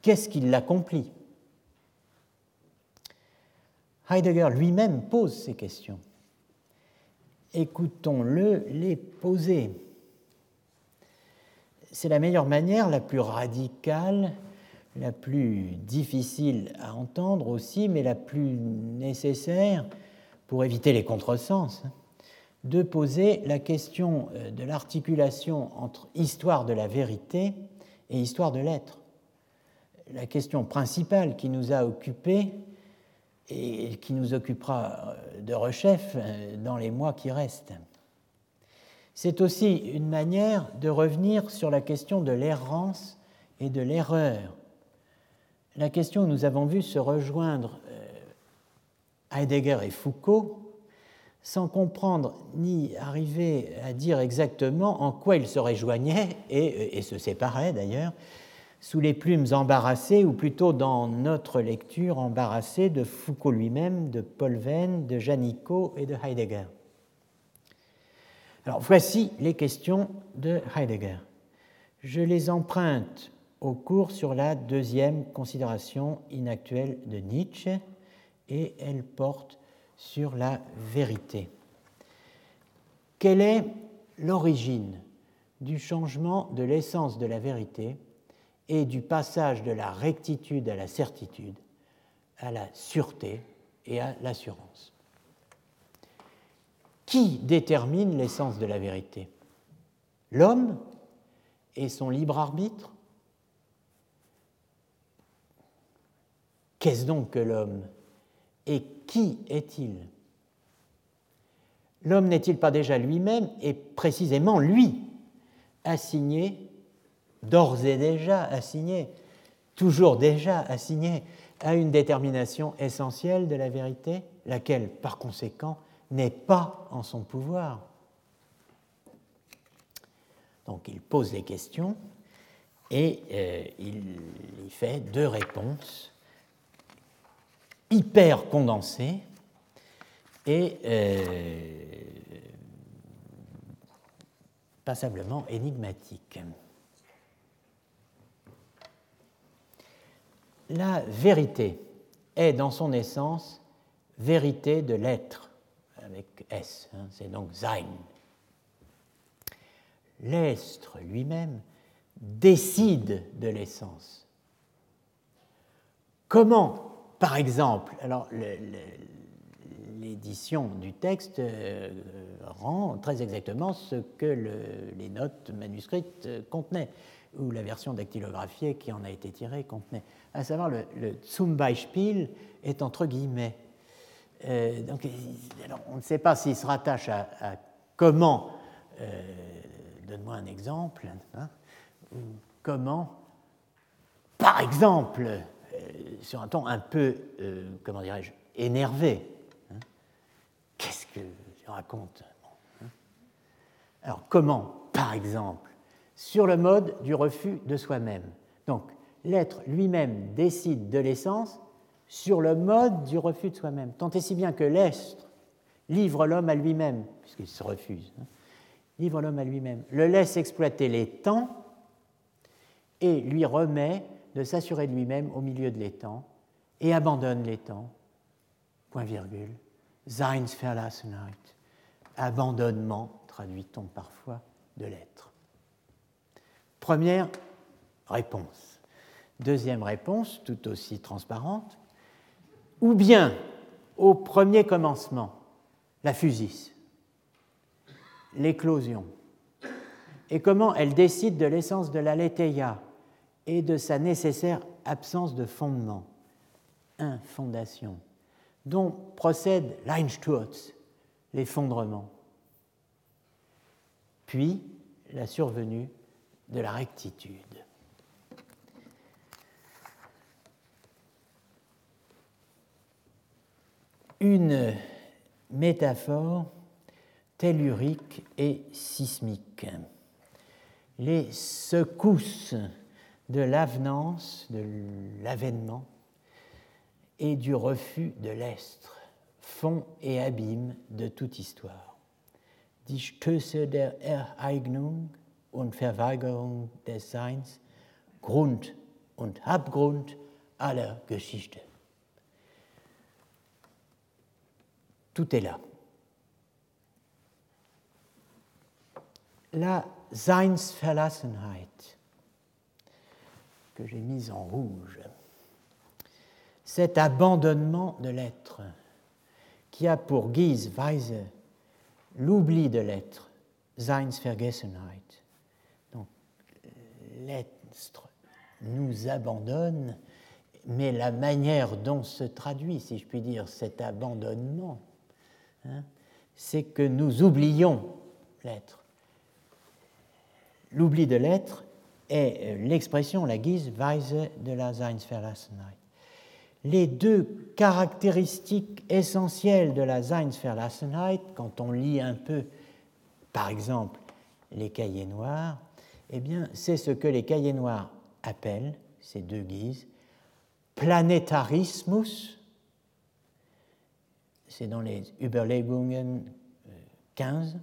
Qu'est-ce qui l'accomplit? Heidegger lui-même pose ces questions. Écoutons-le les poser. C'est la meilleure manière, la plus radicale, la plus difficile à entendre aussi, mais la plus nécessaire pour éviter les contresens, de poser la question euh, de l'articulation entre histoire de la vérité et histoire de l'être. La question principale qui nous a occupés et qui nous occupera euh, de rechef euh, dans les mois qui restent. C'est aussi une manière de revenir sur la question de l'errance et de l'erreur. La question nous avons vu se rejoindre Heidegger et Foucault sans comprendre ni arriver à dire exactement en quoi ils se rejoignaient et, et se séparaient d'ailleurs, sous les plumes embarrassées, ou plutôt dans notre lecture embarrassée de Foucault lui-même, de Paul Venn, de Janicot et de Heidegger. Alors voici les questions de Heidegger. Je les emprunte au cours sur la deuxième considération inactuelle de Nietzsche et elles portent sur la vérité. Quelle est l'origine du changement de l'essence de la vérité et du passage de la rectitude à la certitude, à la sûreté et à l'assurance? Qui détermine l'essence de la vérité? L'homme et son libre arbitre? Qu'est-ce donc que l'homme? Et qui est-il? L'homme n'est-il pas déjà lui-même et précisément lui assigné d'ores et déjà assigné, toujours déjà assigné à une détermination essentielle de la vérité, laquelle, par conséquent, n'est pas en son pouvoir? Donc il pose des questions et euh, il y fait deux réponses hyper condensées et euh, passablement énigmatiques. la vérité est dans son essence vérité de l'être, avec S, hein, c'est donc Sein. L'être lui-même décide de l'essence. Comment, par exemple, alors l'édition du texte euh, rend très exactement ce que les notes manuscrites contenaient ou la version dactylographiée qui en a été tirée contenait, à savoir le, le Zum Beispiel est entre guillemets. Euh, donc, on ne sait pas s'il se rattache à, comment, euh, donne-moi un exemple, hein, ou comment, par exemple, euh, sur un ton un peu, comment dirais-je, énervé, hein, qu'est-ce que je raconte hein. Alors, comment, par exemple, sur le mode du refus de soi-même. Donc, l'être lui-même décide de l'essence sur le mode du refus de soi-même. Tant et si bien que l'être livre l'homme à lui-même, puisqu'il se refuse, hein, livre l'homme à lui-même, le laisse exploiter les temps et lui remet de s'assurer de lui-même au milieu de l'étang et abandonne l'étang. Point virgule. Seinsverlassenheit. Abandonnement, traduit-on parfois, de l'être. Première réponse. Deuxième réponse, tout aussi transparente. Ou bien, au premier commencement, la fusis. l'éclosion et comment elle décide de l'essence de la letheia et de sa nécessaire absence de fondement, infondation, dont procède l'Einsturz, l'effondrement, puis la survenue de la rectitude. Une métaphore tellurique et sismique. Les secousses de l'avenance, de l'avènement et du refus de l'estre, fond et abîme de toute histoire. Die Stöße der Ereignung und Verweigerung des Seins, Grund und Abgrund aller Geschichte. Tout est là. La Seinsverlassenheit, que j'ai mise en rouge, cet abandonnement de l'être qui a pour guise Weise l'oubli de l'être, Seinsvergessenheit. Donc l'être nous abandonne, mais la manière dont se traduit, si je puis dire, cet abandonnement, hein, c'est que nous oublions l'être. L'oubli de l'être est l'expression, la guise Weise de la Seinsverlassenheit. Les deux caractéristiques essentielles de la Seinsverlassenheit, quand on lit un peu, par exemple, les cahiers noirs, eh bien, c'est ce que les cahiers noirs appellent, ces deux guises, planétarismus, c'est dans les Überlegungen 15,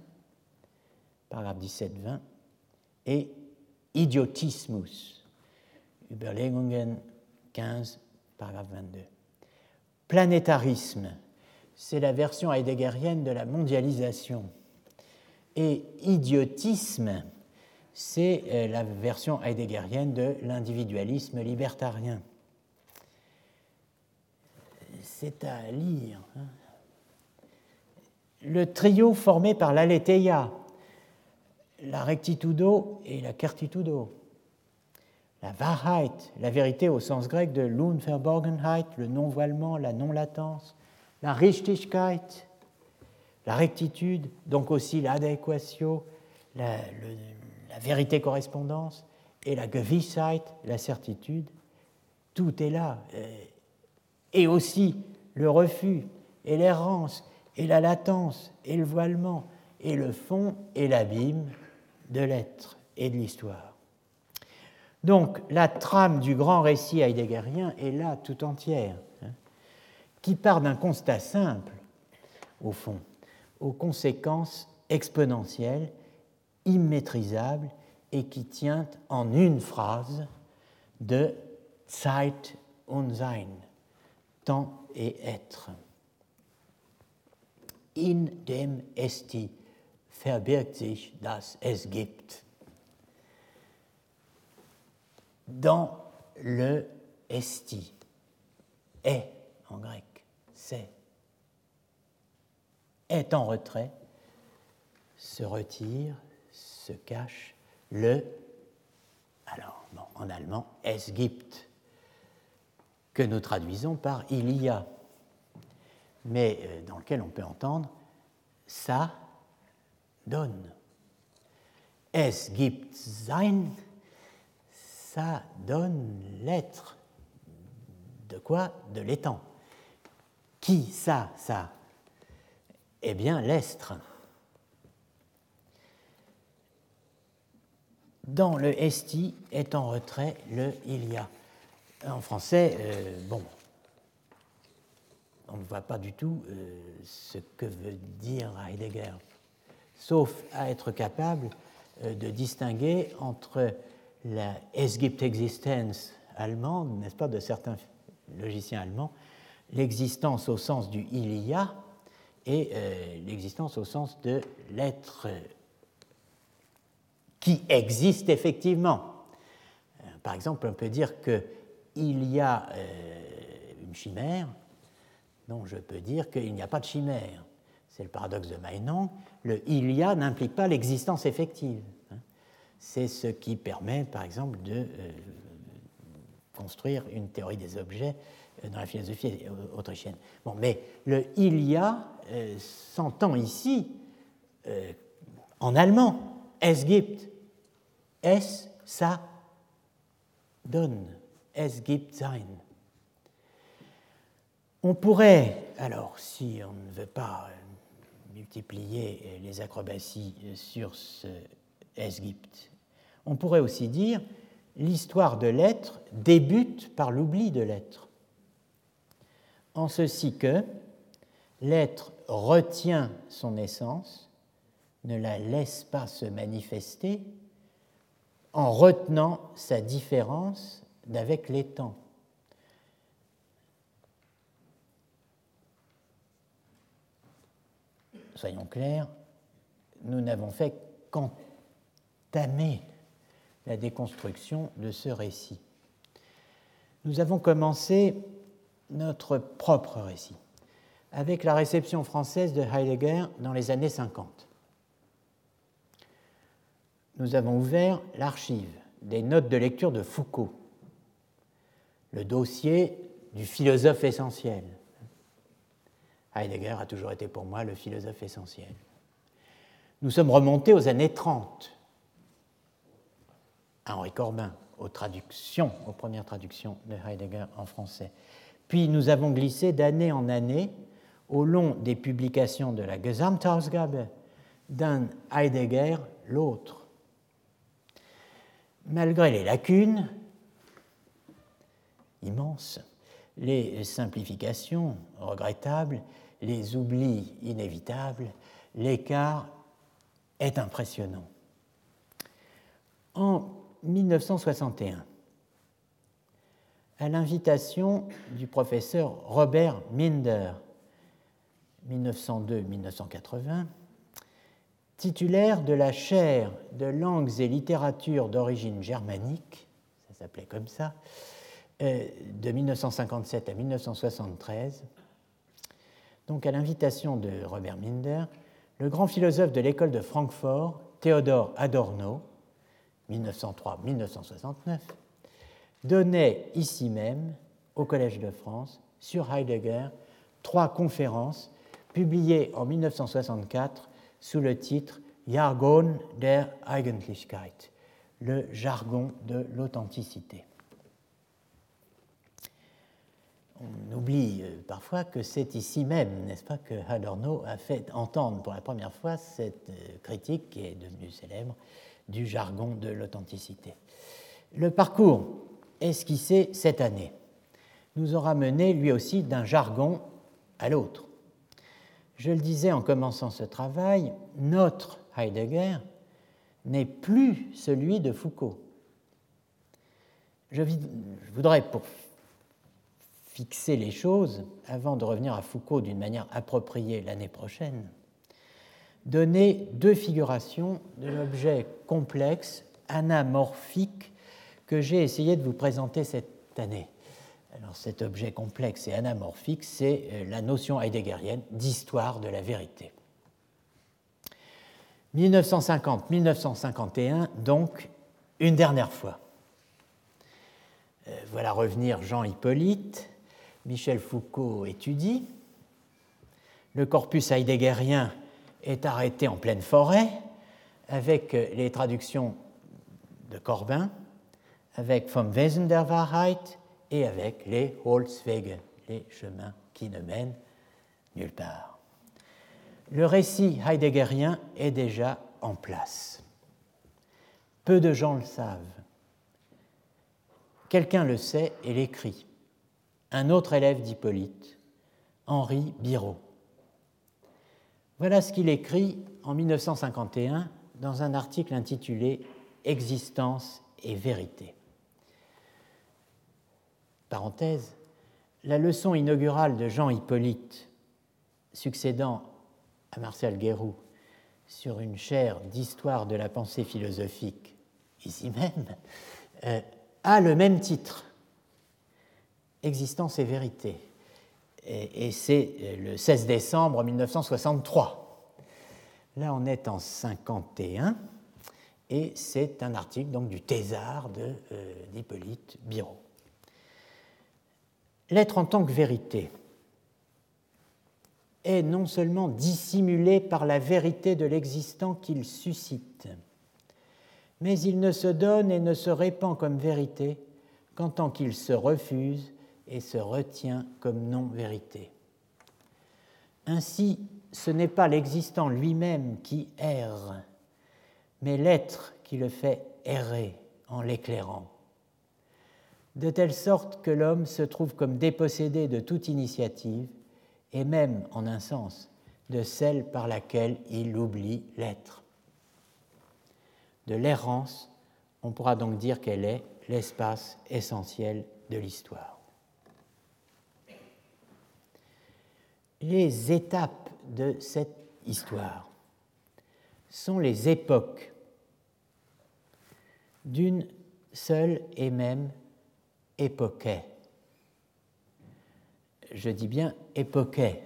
paragraphe 17-20, et idiotismus, Überlegungen 15, paragraphe 22. Planétarisme, c'est la version heideggerienne de la mondialisation. Et idiotisme, c'est euh, la version heideggerienne de l'individualisme libertarien. C'est à lire. Hein. Le trio formé par l'aletheia, la rectitudo et la certitudo la Wahrheit, la vérité au sens grec de l'Unverborgenheit, le non-voilement, la non-latence, la Richtigkeit, la rectitude, donc aussi l'adéquatio, la, la, vérité correspondance, et la Gewissheit, la certitude, tout est là. Et aussi le refus, et l'errance, et la latence, et le voilement, et le fond et l'abîme de l'être et de l'histoire. Donc la trame du grand récit heideggerien est là tout entière, hein, qui part d'un constat simple, au fond, aux conséquences exponentielles, immaîtrisables, et qui tient en une phrase de Zeit und Sein, temps et être. In dem Esti verbirgt sich das Es gibt dans le esti. Est en grec, c'est. Est en retrait, se retire, se cache, le, alors en allemand, es gibt, que nous traduisons par il y a, mais euh, dans lequel on peut entendre ça donne. Es gibt sein, ça donne l'être. De quoi? De l'étang. Qui ça, ça? Eh bien, l'estre. Dans le esti est en retrait le il y a. En français, euh, bon, on ne voit pas du tout euh, ce que veut dire Heidegger, sauf à être capable euh, de distinguer entre la Es gibt Existenz allemande, n'est-ce pas, de certains logiciens allemands, l'existence au sens du il y a et euh, l'existence au sens de l'être qui existe effectivement. Euh, par exemple, on peut dire qu'il y a une chimère, dont je peux dire qu'il n'y a pas de chimère. C'est le paradoxe de Maïnan, le il y a n'implique pas l'existence effective. Hein. C'est ce qui permet, par exemple, de euh, construire une théorie des objets euh, dans la philosophie autrichienne. Bon, mais le il y a euh, s'entend ici en allemand, es gibt, es, ça donne, es gibt sein. On pourrait, alors si on ne veut pas multiplier les acrobaties sur ce Esgypte. On pourrait aussi dire l'histoire de l'être débute par l'oubli de l'être, en ceci que l'être retient son essence, ne la laisse pas se manifester, en retenant sa différence d'avec les temps. Soyons clairs, nous n'avons fait qu'entamer la déconstruction de ce récit. Nous avons commencé notre propre récit avec la réception française de Heidegger dans les années 50. Nous avons ouvert l'archive des notes de lecture de Foucault, le dossier du philosophe essentiel, Heidegger a toujours été pour moi le philosophe essentiel. Nous sommes remontés aux années 30, à Henri Corbin, aux traductions, aux premières traductions de Heidegger en français. Puis nous avons glissé d'année en année au long des publications de la Gesamtausgabe d'un Heidegger l'autre. Malgré les lacunes immenses, les simplifications regrettables, les oublis inévitables, l'écart est impressionnant. En 1961, à l'invitation du professeur Robert Minder, 1902-1980, titulaire de la chaire de langues et littératures d'origine germanique, ça s'appelait comme ça, euh, de 1957 à 1973, donc à l'invitation de Robert Minder, le grand philosophe de l'école de Francfort, Théodore Adorno, 1903-1969, donnait ici même, au Collège de France, sur Heidegger, trois conférences publiées en 1964 sous le titre Jargon der Eigentlichkeit, le jargon de l'authenticité on oublie euh, parfois que c'est ici même, n'est-ce pas, que Adorno a fait entendre pour la première fois cette euh, critique qui est devenue célèbre du jargon de l'authenticité. Le parcours esquissé cette année nous aura mené lui aussi d'un jargon à l'autre. Je le disais en commençant ce travail, notre Heidegger n'est plus celui de Foucault. Je voudrais, pour fixer les choses, avant de revenir à Foucault d'une manière appropriée l'année prochaine, donner deux figurations de l'objet complexe, anamorphique, que j'ai essayé de vous présenter cette année. Alors cet objet complexe et anamorphique, c'est euh, la notion heideggerienne d'histoire de la vérité. 1950-1951, donc, une dernière fois. Euh, voilà revenir Jean Hippolyte, Michel Foucault étudie. Le corpus heideggerien est arrêté en pleine forêt avec les traductions de Corbin, avec Vom Wesen der Wahrheit et avec les Holzwege, les chemins qui ne mènent nulle part. Le récit heideggerien est déjà en place. Peu de gens le savent. Quelqu'un le sait et l'écrit un autre élève d'Hippolyte, Henri Biraud. Voilà ce qu'il écrit en 1951 dans un article intitulé Existence et vérité. Parenthèse, la leçon inaugurale de Jean Hippolyte, succédant à Marcel Guéroux sur une chaire d'histoire de la pensée philosophique, ici même, euh, a le même titre Existence et vérité. et, c'est le 16 décembre 1963. Là, on est en 51 et c'est un article donc du Thésard d'Hippolyte Biro. L'être en tant que vérité est non seulement dissimulé par la vérité de l'existant qu'il suscite, mais il ne se donne et ne se répand comme vérité qu'en tant qu'il se refuse et se retient comme non-vérité. Ainsi, ce n'est pas l'existant lui-même qui erre, mais l'être qui le fait errer en l'éclairant de telle sorte que l'homme se trouve comme dépossédé de toute initiative, et même, en un sens, de celle par laquelle il oublie l'être. De l'errance, on pourra donc dire qu'elle est l'espace essentiel de l'histoire. Les étapes de cette histoire sont les époques d'une seule et même époquet. Je dis bien époquet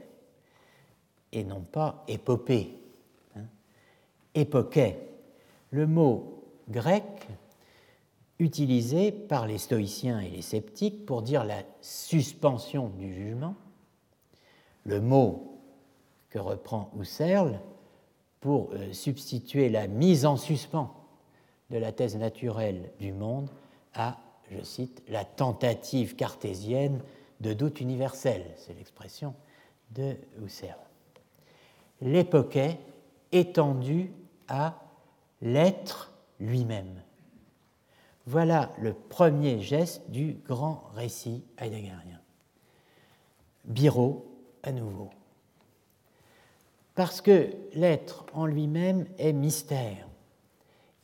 et non pas épopée. Hein. Époquet, le mot grec utilisé par les stoïciens et les sceptiques pour dire la suspension du jugement, le mot que reprend Husserl pour euh, substituer la mise en suspens de la thèse naturelle du monde à je cite, la tentative cartésienne de doute universel, c'est l'expression de Husserl. L'époquet étendu à l'être lui-même. Voilà le premier geste du grand récit heideggerien. Biro à nouveau. Parce que l'être en lui-même est mystère.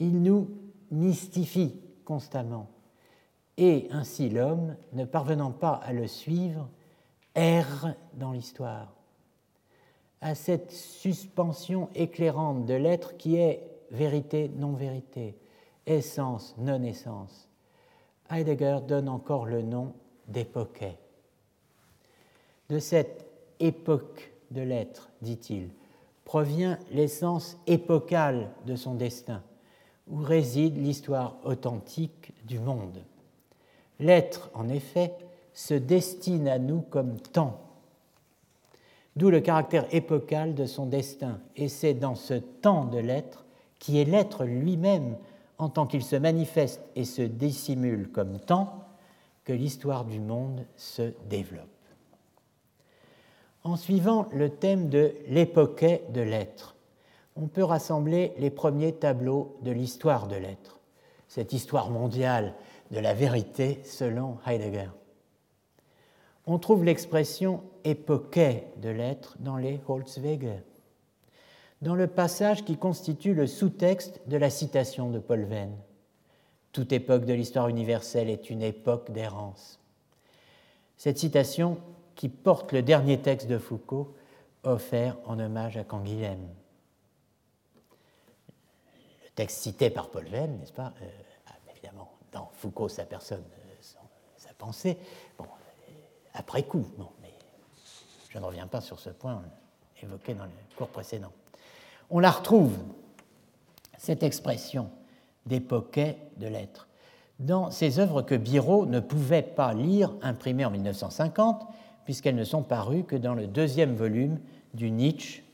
Il nous mystifie constamment et ainsi l'homme, ne parvenant pas à le suivre, erre dans l'histoire, à cette suspension éclairante de l'être qui est vérité, non-vérité, essence, non-essence. Heidegger donne encore le nom d'époquet. De cette époque de l'être, dit-il, provient l'essence épocale de son destin, où réside l'histoire authentique du monde. L'être, en effet, se destine à nous comme temps, d'où le caractère épocal de son destin. Et c'est dans ce temps de l'être, qui est l'être lui-même, en tant qu'il se manifeste et se dissimule comme temps, que l'histoire du monde se développe. En suivant le thème de l'époquet de l'être, on peut rassembler les premiers tableaux de l'histoire de l'être, cette histoire mondiale de la vérité selon Heidegger. On trouve l'expression époquet de l'être dans les Holzwege, dans le passage qui constitue le sous-texte de la citation de Paul Venn. Toute époque de l'histoire universelle est une époque d'errance. Cette citation, qui porte le dernier texte de Foucault, offert en hommage à Canguilhem. Le texte cité par Paul Venn, n'est-ce pas euh, dans Foucault, sa personne, euh, sa pensée. Bon, après coup, bon, mais je ne reviens pas sur ce point évoqué dans le cours précédent. On la retrouve, cette expression d'époquet de l'être, dans ces œuvres que Biro ne pouvait pas lire imprimées en 1950, puisqu'elles ne sont parues que dans le deuxième volume du Nietzsche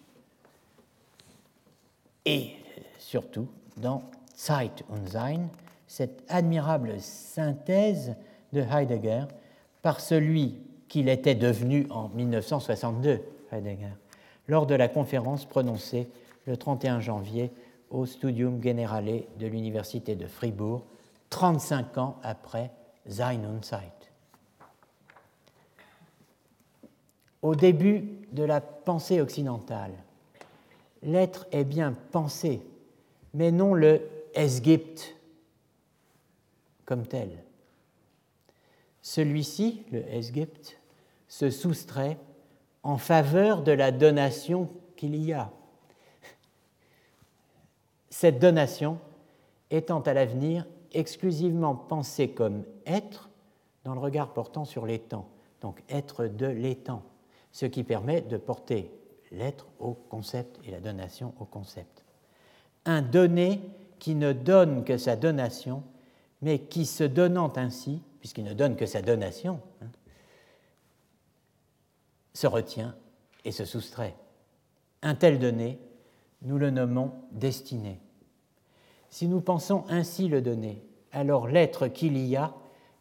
et surtout dans Zeit und Sein, cette admirable synthèse de Heidegger par celui qu'il était devenu en 1962, Heidegger, lors de la conférence prononcée le 31 janvier au Studium Generale de l'Université de Fribourg, 35 ans après Sein und Zeit. Au début de la pensée occidentale, l'être est bien pensé, mais non le Es gibt comme tel. Celui-ci, le Esgypt, se soustrait en faveur de la donation qu'il y a. Cette donation étant à l'avenir exclusivement pensée comme être dans le regard portant sur l'étang, donc être de l'étang, ce qui permet de porter l'être au concept et la donation au concept. Un donné qui ne donne que sa donation, mais qui se donnant ainsi, puisqu'il ne donne que sa donation, hein, se retient et se soustrait. Un tel donné, nous le nommons destiné. Si nous pensons ainsi le donné, alors l'être qu'il y a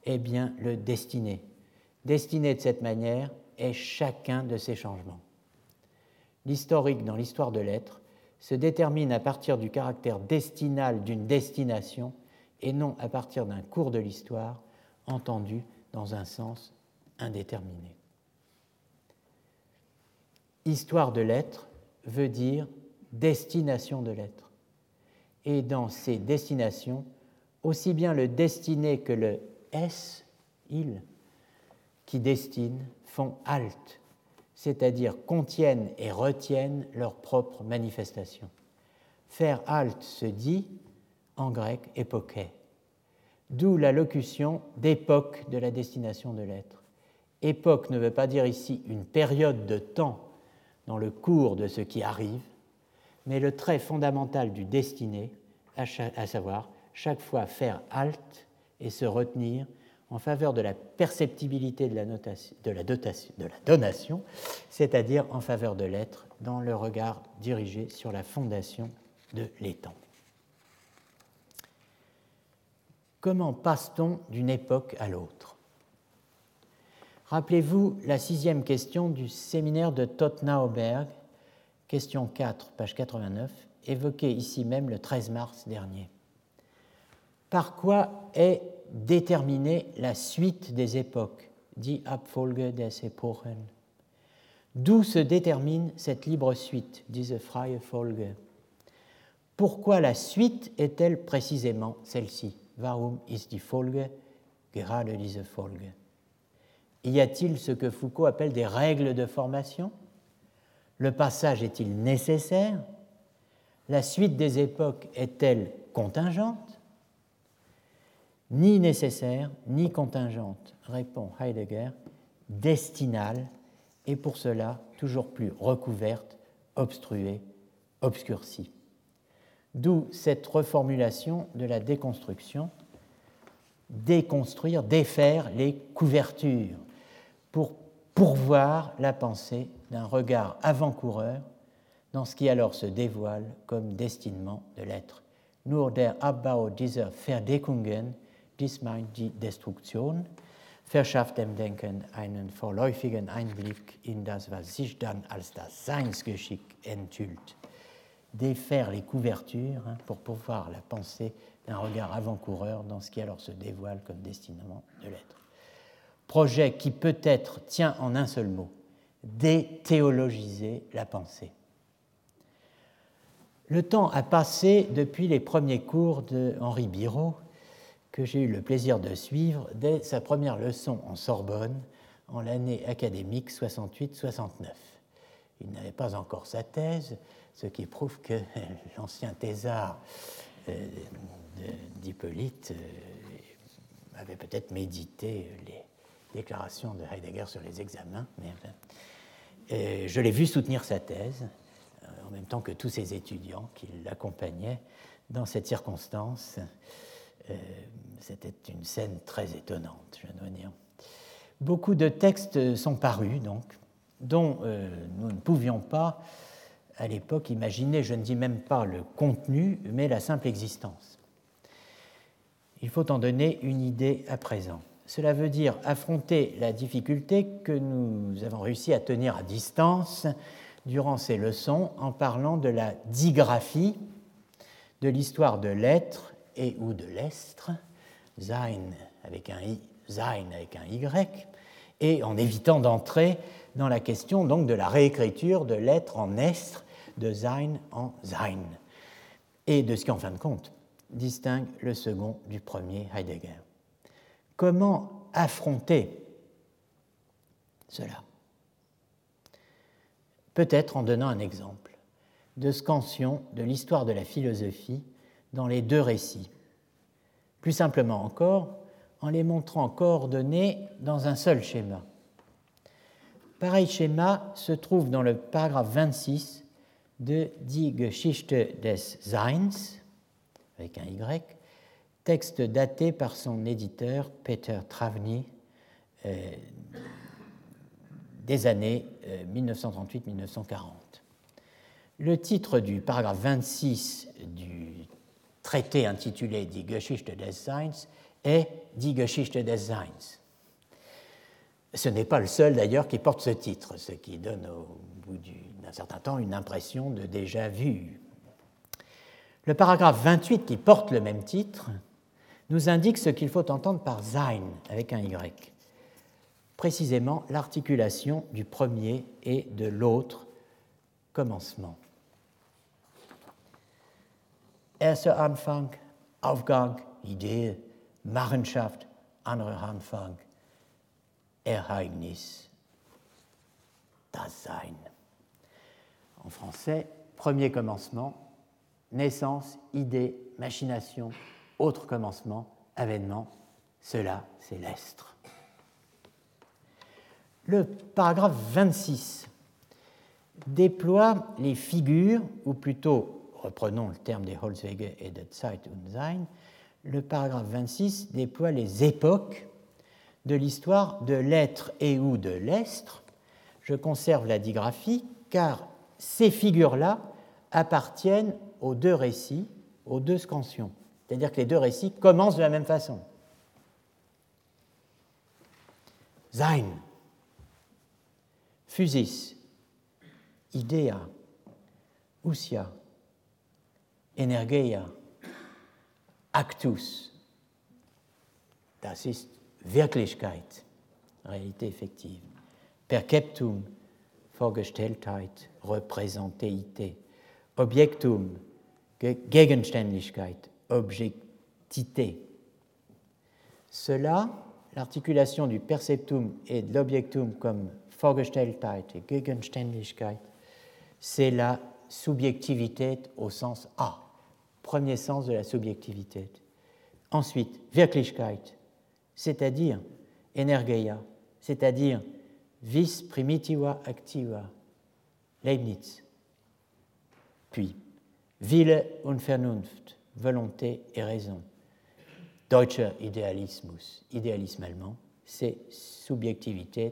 est bien le destiné. Destiné de cette manière est chacun de ces changements. L'historique dans l'histoire de l'être se détermine à partir du caractère destinal d'une destination et non à partir d'un cours de l'histoire entendu dans un sens indéterminé. Histoire de l'être veut dire destination de l'être. Et dans ces destinations, aussi bien le destiné que le S, il, qui destinent, font halte, c'est-à-dire contiennent et retiennent leur propre manifestation. Faire halte se dit, en grec, époquet, d'où la locution d'époque de la destination de l'être. Époque ne veut pas dire ici une période de temps dans le cours de ce qui arrive, mais le trait fondamental du destiné, à, savoir chaque fois faire halte et se retenir en faveur de la perceptibilité de la, dotation, donation, c'est-à-dire en faveur de l'être dans le regard dirigé sur la fondation de l'étang. Comment passe-t-on d'une époque à l'autre? Rappelez-vous la sixième question du séminaire de Tottenauberg, question 4, page 89, évoquée ici même le 13 mars dernier. Par quoi est déterminer la suite des époques, dit Abfolge des Epochen. D'où se détermine cette libre suite, diese freie Folge. Pourquoi la suite est-elle précisément celle-ci? Warum ist die Folge gerade diese Folge? Y a-t-il ce que Foucault appelle des règles de formation? Le passage est-il nécessaire? La suite des époques est-elle contingente? Ni nécessaire, ni contingente, répond Heidegger, destinale, et pour cela toujours plus recouverte, obstruée, obscurcie. D'où cette reformulation de la déconstruction, déconstruire, défaire les couvertures, pour pourvoir la pensée d'un regard avant-coureur dans ce qui alors se dévoile comme destinement de l'être. Dies meint die Destruktion, verschafft dem Denken einen vorläufigen Einblick in das, was sich dann als das Seinsgeschick enthüllt. Défaire les couvertures pour pouvoir la pensée d'un regard avant-coureur dans ce qui alors se dévoile comme destinement de l'être. Projet qui peut-être tient en un seul mot, déthéologiser la pensée. Le temps a passé depuis les premiers cours de Henri Biraud que j'ai eu le plaisir de suivre dès sa première leçon en Sorbonne en l'année académique 68-69. Il n'avait pas encore sa thèse, ce qui prouve que l'ancien thésard euh, d'Hippolyte euh, avait peut-être médité les déclarations de Heidegger sur les examens. Mais, je l'ai vu soutenir sa thèse, euh, en même temps que tous ses étudiants qui l'accompagnaient dans cette circonstance. C'était une scène très étonnante, je dois dire. Beaucoup de textes sont parus, donc, dont euh, nous ne pouvions pas, à l'époque, imaginer, je ne dis même pas le contenu, mais la simple existence. Il faut en donner une idée à présent. Cela veut dire affronter la difficulté que nous avons réussi à tenir à distance durant ces leçons en parlant de la digraphie, de l'histoire de l'être et ou de l'estre, sein avec un I, sein avec un Y, et en évitant d'entrer dans la question donc de la réécriture de l'être en estre, de sein en sein, et de ce qui en fin de compte distingue le second du premier Heidegger. Comment affronter cela? Peut-être en donnant un exemple de scansion de l'histoire de la philosophie dans les deux récits, plus simplement encore, en les montrant coordonnés dans un seul schéma. Pareil schéma se trouve dans le paragraphe 26 de Die Geschichte des Seins, avec un Y, texte daté par son éditeur Peter Travny euh, des années 1938-1940. Euh, le titre du paragraphe 26 du traité intitulé Die Geschichte des Seins est Die Geschichte des Seins. Ce n'est pas le seul d'ailleurs qui porte ce titre, ce qui donne au bout d'un certain temps une impression de déjà vu. Le paragraphe 28 qui porte le même titre nous indique ce qu'il faut entendre par Sein avec un Y, précisément l'articulation du premier et de l'autre commencement. Erster Anfang, Aufgang, Idee, Machenschaft, anderer Anfang, Ereignis, Dasein. En français, premier commencement, naissance, idée, machination, autre commencement, avènement, cela c'est l'estre. Le paragraphe 26 déploie les figures, ou plutôt, reprenons le terme des Holzwege et de Zeit und Sein, le paragraphe 26 déploie les époques de l'histoire de l'être et ou de l'estre. Je conserve la digraphie car ces figures-là appartiennent aux deux récits, aux deux scansions. C'est-à-dire que les deux récits commencent de la même façon. Sein, Physis, Idea, Usia, Energeia, Actus. Das ist Wirklichkeit, réalité effective. Perceptum, Vorgestelltheit, Repräsenteité. Objektum, Gegenständlichkeit, objectité. Cela, l'articulation du perceptum et de l'objectum comme Vorgestelltheit et Gegenständlichkeit, c'est la subjectivité au sens A, premier sens de la subjectivité. Ensuite, Wirklichkeit, c'est-à-dire Energeia, c'est-à-dire vis primitiva activa, Leibniz. Puis, Wille und Vernunft, volonté et raison. Deutscher Idealismus, idéalisme allemand, c'est subjectivité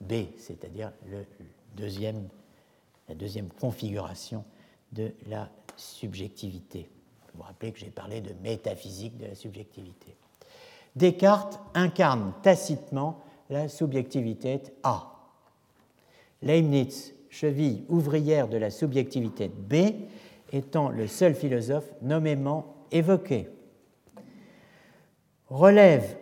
B, c'est-à-dire deuxième, la deuxième configuration de la subjectivité. Vous vous rappelez que j'ai parlé de métaphysique de la subjectivité. Descartes incarne tacitement la subjectivité A. Leibniz, cheville ouvrière de la subjectivité B, étant le seul philosophe nommément évoqué. Relève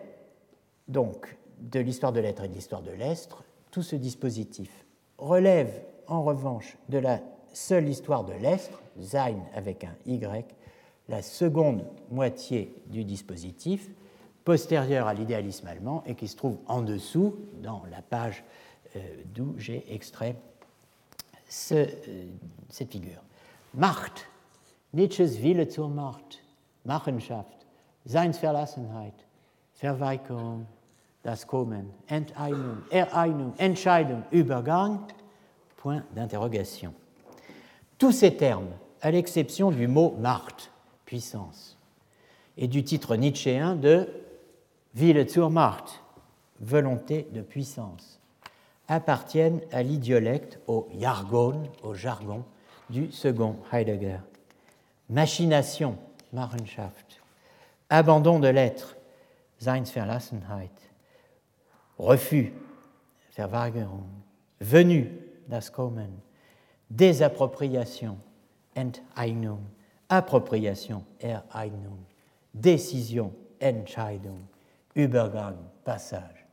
donc de l'histoire de l'être et de l'histoire de l'estre tout ce dispositif. Relève en revanche de la seule histoire de l'estre, Sein avec un Y, la seconde moitié du dispositif, postérieure à l'idéalisme allemand et qui se trouve en dessous, dans la page euh, d'où j'ai extrait euh, cette figure. Macht, Nietzsches Wille zur Macht, Machenschaft, Seinsverlassenheit, Verweigerung, das Kommen, Enteignung, Ereignung, Entscheidung, Übergang, point d'interrogation. Tous ces termes, à l'exception du mot Macht, puissance, et du titre nietzschéen de Wille zur Macht, volonté de puissance, appartiennent à l'idiolecte, au jargon, au jargon du second Heidegger. Machination, Machenschaft, abandon de l'être, Seinsverlassenheit, refus, Verweigerung, venue, das Kommen, désappropriation, Enteignung, appropriation, Ereignung, décision, Entscheidung, Übergang, passage.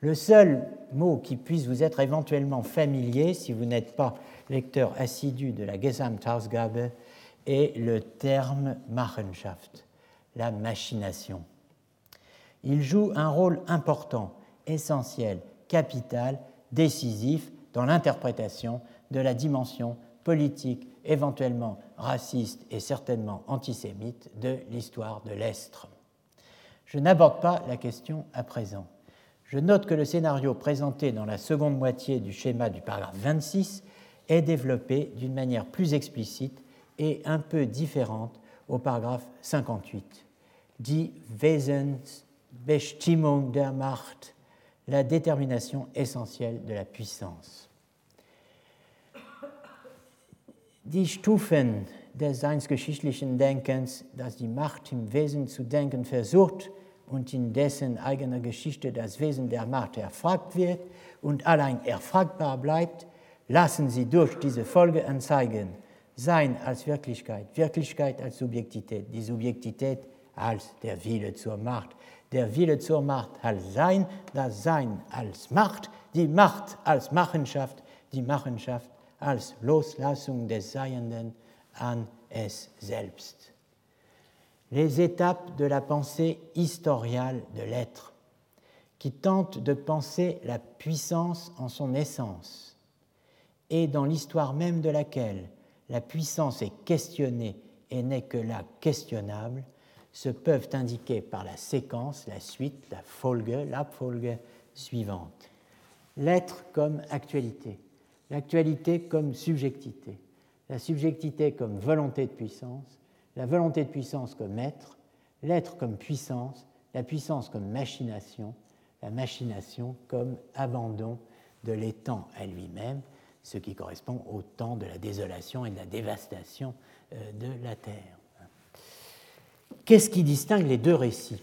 Le seul mot qui puisse vous être éventuellement familier, si vous n'êtes pas lecteur assidu de la Gesamtausgabe, est le terme Machenschaft, la machination. Il joue un rôle important, essentiel, capital, décisif dans l'interprétation de la dimension politique, éventuellement raciste et certainement antisémite de l'histoire de l'Estre. Je n'aborde pas la question à présent. Je note que le scénario présenté dans la seconde moitié du schéma du paragraphe 26 est développé d'une manière plus explicite et un peu différente au paragraphe 58. Die Wesensbestimmung der Macht, la détermination essentielle de la puissance. Die Stufen des seinsgeschichtlichen Denkens, das die Macht im Wesen zu denken versucht und in dessen eigener Geschichte das Wesen der Macht erfragt wird und allein erfragbar bleibt, lassen sie durch diese Folge anzeigen. Sein als Wirklichkeit, Wirklichkeit als Subjektität, die Subjektität als der Wille zur Macht, der Wille zur Macht als Sein, das Sein als Macht, die Macht als Machenschaft, die Machenschaft als Loslassung des Seienden an es selbst. Les étapes de la pensée historiale de l'être, qui tente de penser la puissance en son essence, et dans l'histoire même de laquelle la puissance est questionnée et n'est que là questionnable, se peuvent indiquer par la séquence, la suite, la Folge, la Folge suivante. L'être comme actualité, l'actualité comme subjectivité, la subjectivité comme volonté de puissance, la volonté de puissance comme être, l'être comme puissance, la puissance comme machination, la machination comme abandon de l'étang à lui-même, ce qui correspond au temps de la désolation et de la dévastation euh, de la terre. Qu'est-ce qui distingue les deux récits?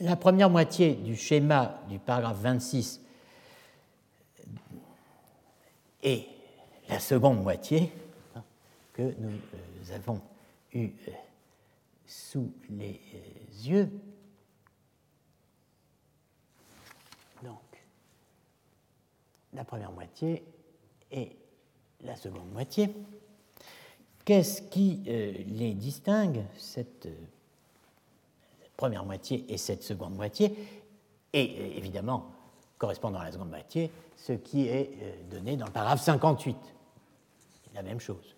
La première moitié du schéma du paragraphe 26 et la seconde moitié que nous euh, avons eu euh, sous les yeux la première moitié et la seconde moitié. Qu'est-ce qui euh, les distingue, cette, euh, première moitié et cette seconde moitié? Et euh, évidemment, correspondant à la seconde moitié, ce qui est donné dans le paragraphe 58. La même chose.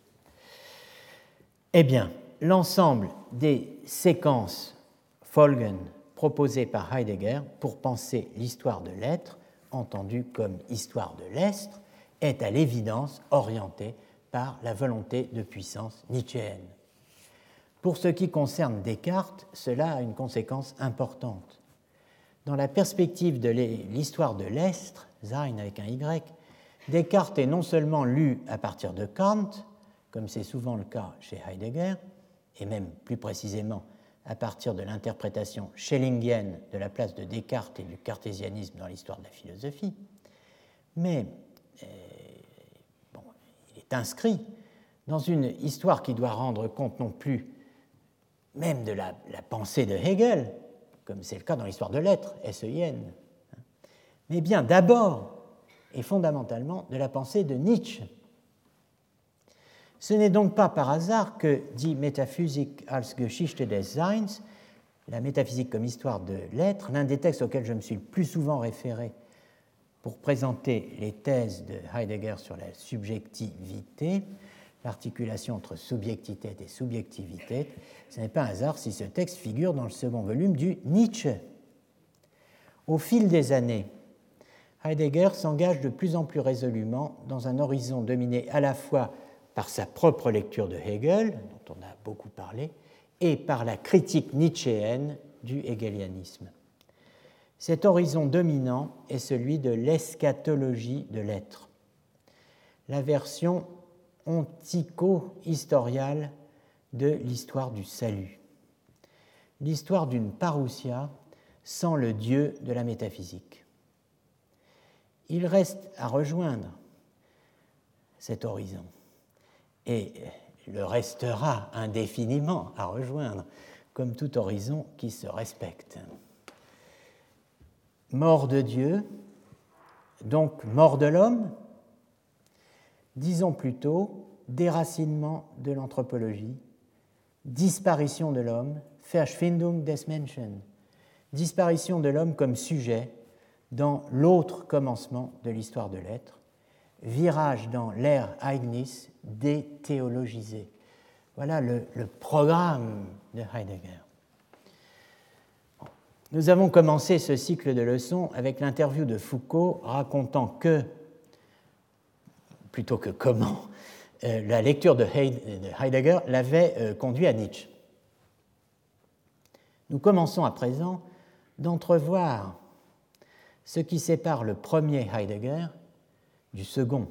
Eh bien, l'ensemble des séquences Folgen proposées par Heidegger pour penser l'histoire de l'être entendu comme histoire de l'Est, est à l'évidence orienté par la volonté de puissance nietzschéenne. Pour ce qui concerne Descartes, cela a une conséquence importante. Dans la perspective de l'histoire de l'Est, Sein avec un Y, Descartes est non seulement lu à partir de Kant, comme c'est souvent le cas chez Heidegger, et même plus précisément à partir de l'interprétation schellingienne de la place de Descartes et du cartésianisme dans l'histoire de la philosophie, mais euh, il est inscrit dans une histoire qui doit rendre compte non plus même de la, pensée de Hegel, comme c'est le cas dans l'histoire de l'être, SEIN, mais bien d'abord et fondamentalement de la pensée de Nietzsche. Ce n'est donc pas par hasard que dit Métaphysik als Geschichte des Seins, la métaphysique comme histoire de l'être, l'un des textes auxquels je me suis le plus souvent référé pour présenter les thèses de Heidegger sur la subjectivité, l'articulation entre subjectivité et subjectivité, ce n'est pas un hasard si ce texte figure dans le second volume du Nietzsche. Au fil des années, Heidegger s'engage de plus en plus résolument dans un horizon dominé à la fois par sa propre lecture de Hegel, dont on a beaucoup parlé, et par la critique nietzschéenne du hegelianisme. Cet horizon dominant est celui de l'eschatologie de l'être, la version ontico-historiale de l'histoire du salut, l'histoire d'une parousia sans le Dieu de la métaphysique. Il reste à rejoindre cet horizon et le restera indéfiniment à rejoindre, comme tout horizon qui se respecte. Mort de Dieu, donc mort de l'homme, disons plutôt déracinement de l'anthropologie, disparition de l'homme, Verschwindung des Menschen, disparition de l'homme comme sujet dans l'autre commencement de l'histoire de l'être, virage dans l'ère Leibniz déthéologisé. Voilà le, programme de Heidegger. Nous avons commencé ce cycle de leçons avec l'interview de Foucault racontant que, plutôt que comment, euh, la lecture de Heidegger l'avait euh, conduit à Nietzsche. Nous commençons à présent d'entrevoir ce qui sépare le premier Heidegger du second.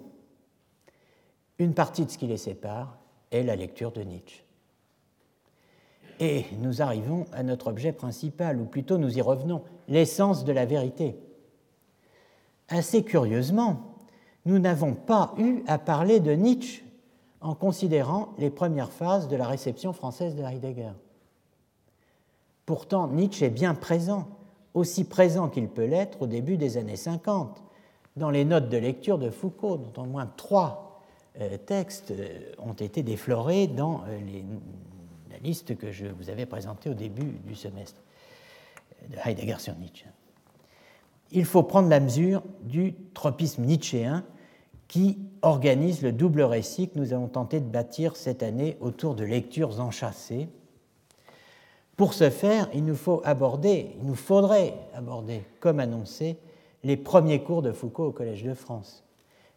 Une partie de ce qui les sépare est la lecture de Nietzsche. Et nous arrivons à notre objet principal, ou plutôt nous y revenons, l'essence de la vérité. Assez curieusement, nous n'avons pas eu à parler de Nietzsche en considérant les premières phases de la réception française de Heidegger. Pourtant, Nietzsche est bien présent, aussi présent qu'il peut l'être au début des années 50, dans les notes de lecture de Foucault, dont au moins trois euh, textes euh, ont été déflorés dans euh, la liste que je vous avais présentée au début du semestre de Heidegger sur Nietzsche. Il faut prendre la mesure du tropisme nietzschéen qui organise le double récit que nous avons tenté de bâtir cette année autour de lectures enchâssées. Pour ce faire, il nous faut aborder, il nous faudrait aborder, comme annoncé, les premiers cours de Foucault au Collège de France,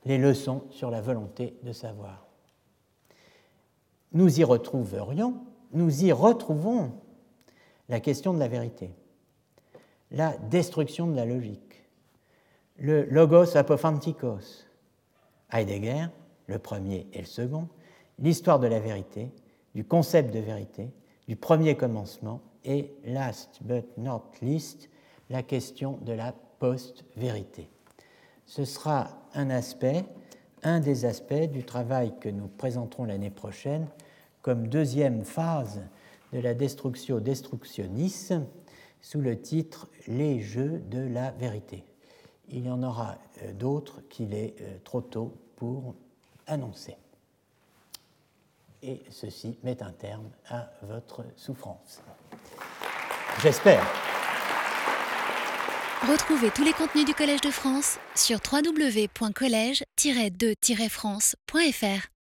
les leçons sur la volonté de savoir. Nous y retrouverions, nous y retrouvons la question de la vérité, la destruction de la logique, le logos apophantikos, Heidegger, le premier et le second, l'histoire de la vérité, du concept de vérité, du premier commencement et, last but not least, la question de la post-vérité. Ce sera un aspect, un des aspects du travail que nous présenterons l'année prochaine comme deuxième phase de la destruction destructionnis sous le titre Les jeux de la vérité. Il y en aura euh, d'autres qu'il est euh, trop tôt pour annoncer. Et ceci met un terme à votre souffrance. J'espère. Retrouvez tous les contenus du Collège de France sur www.colège-2-france.fr.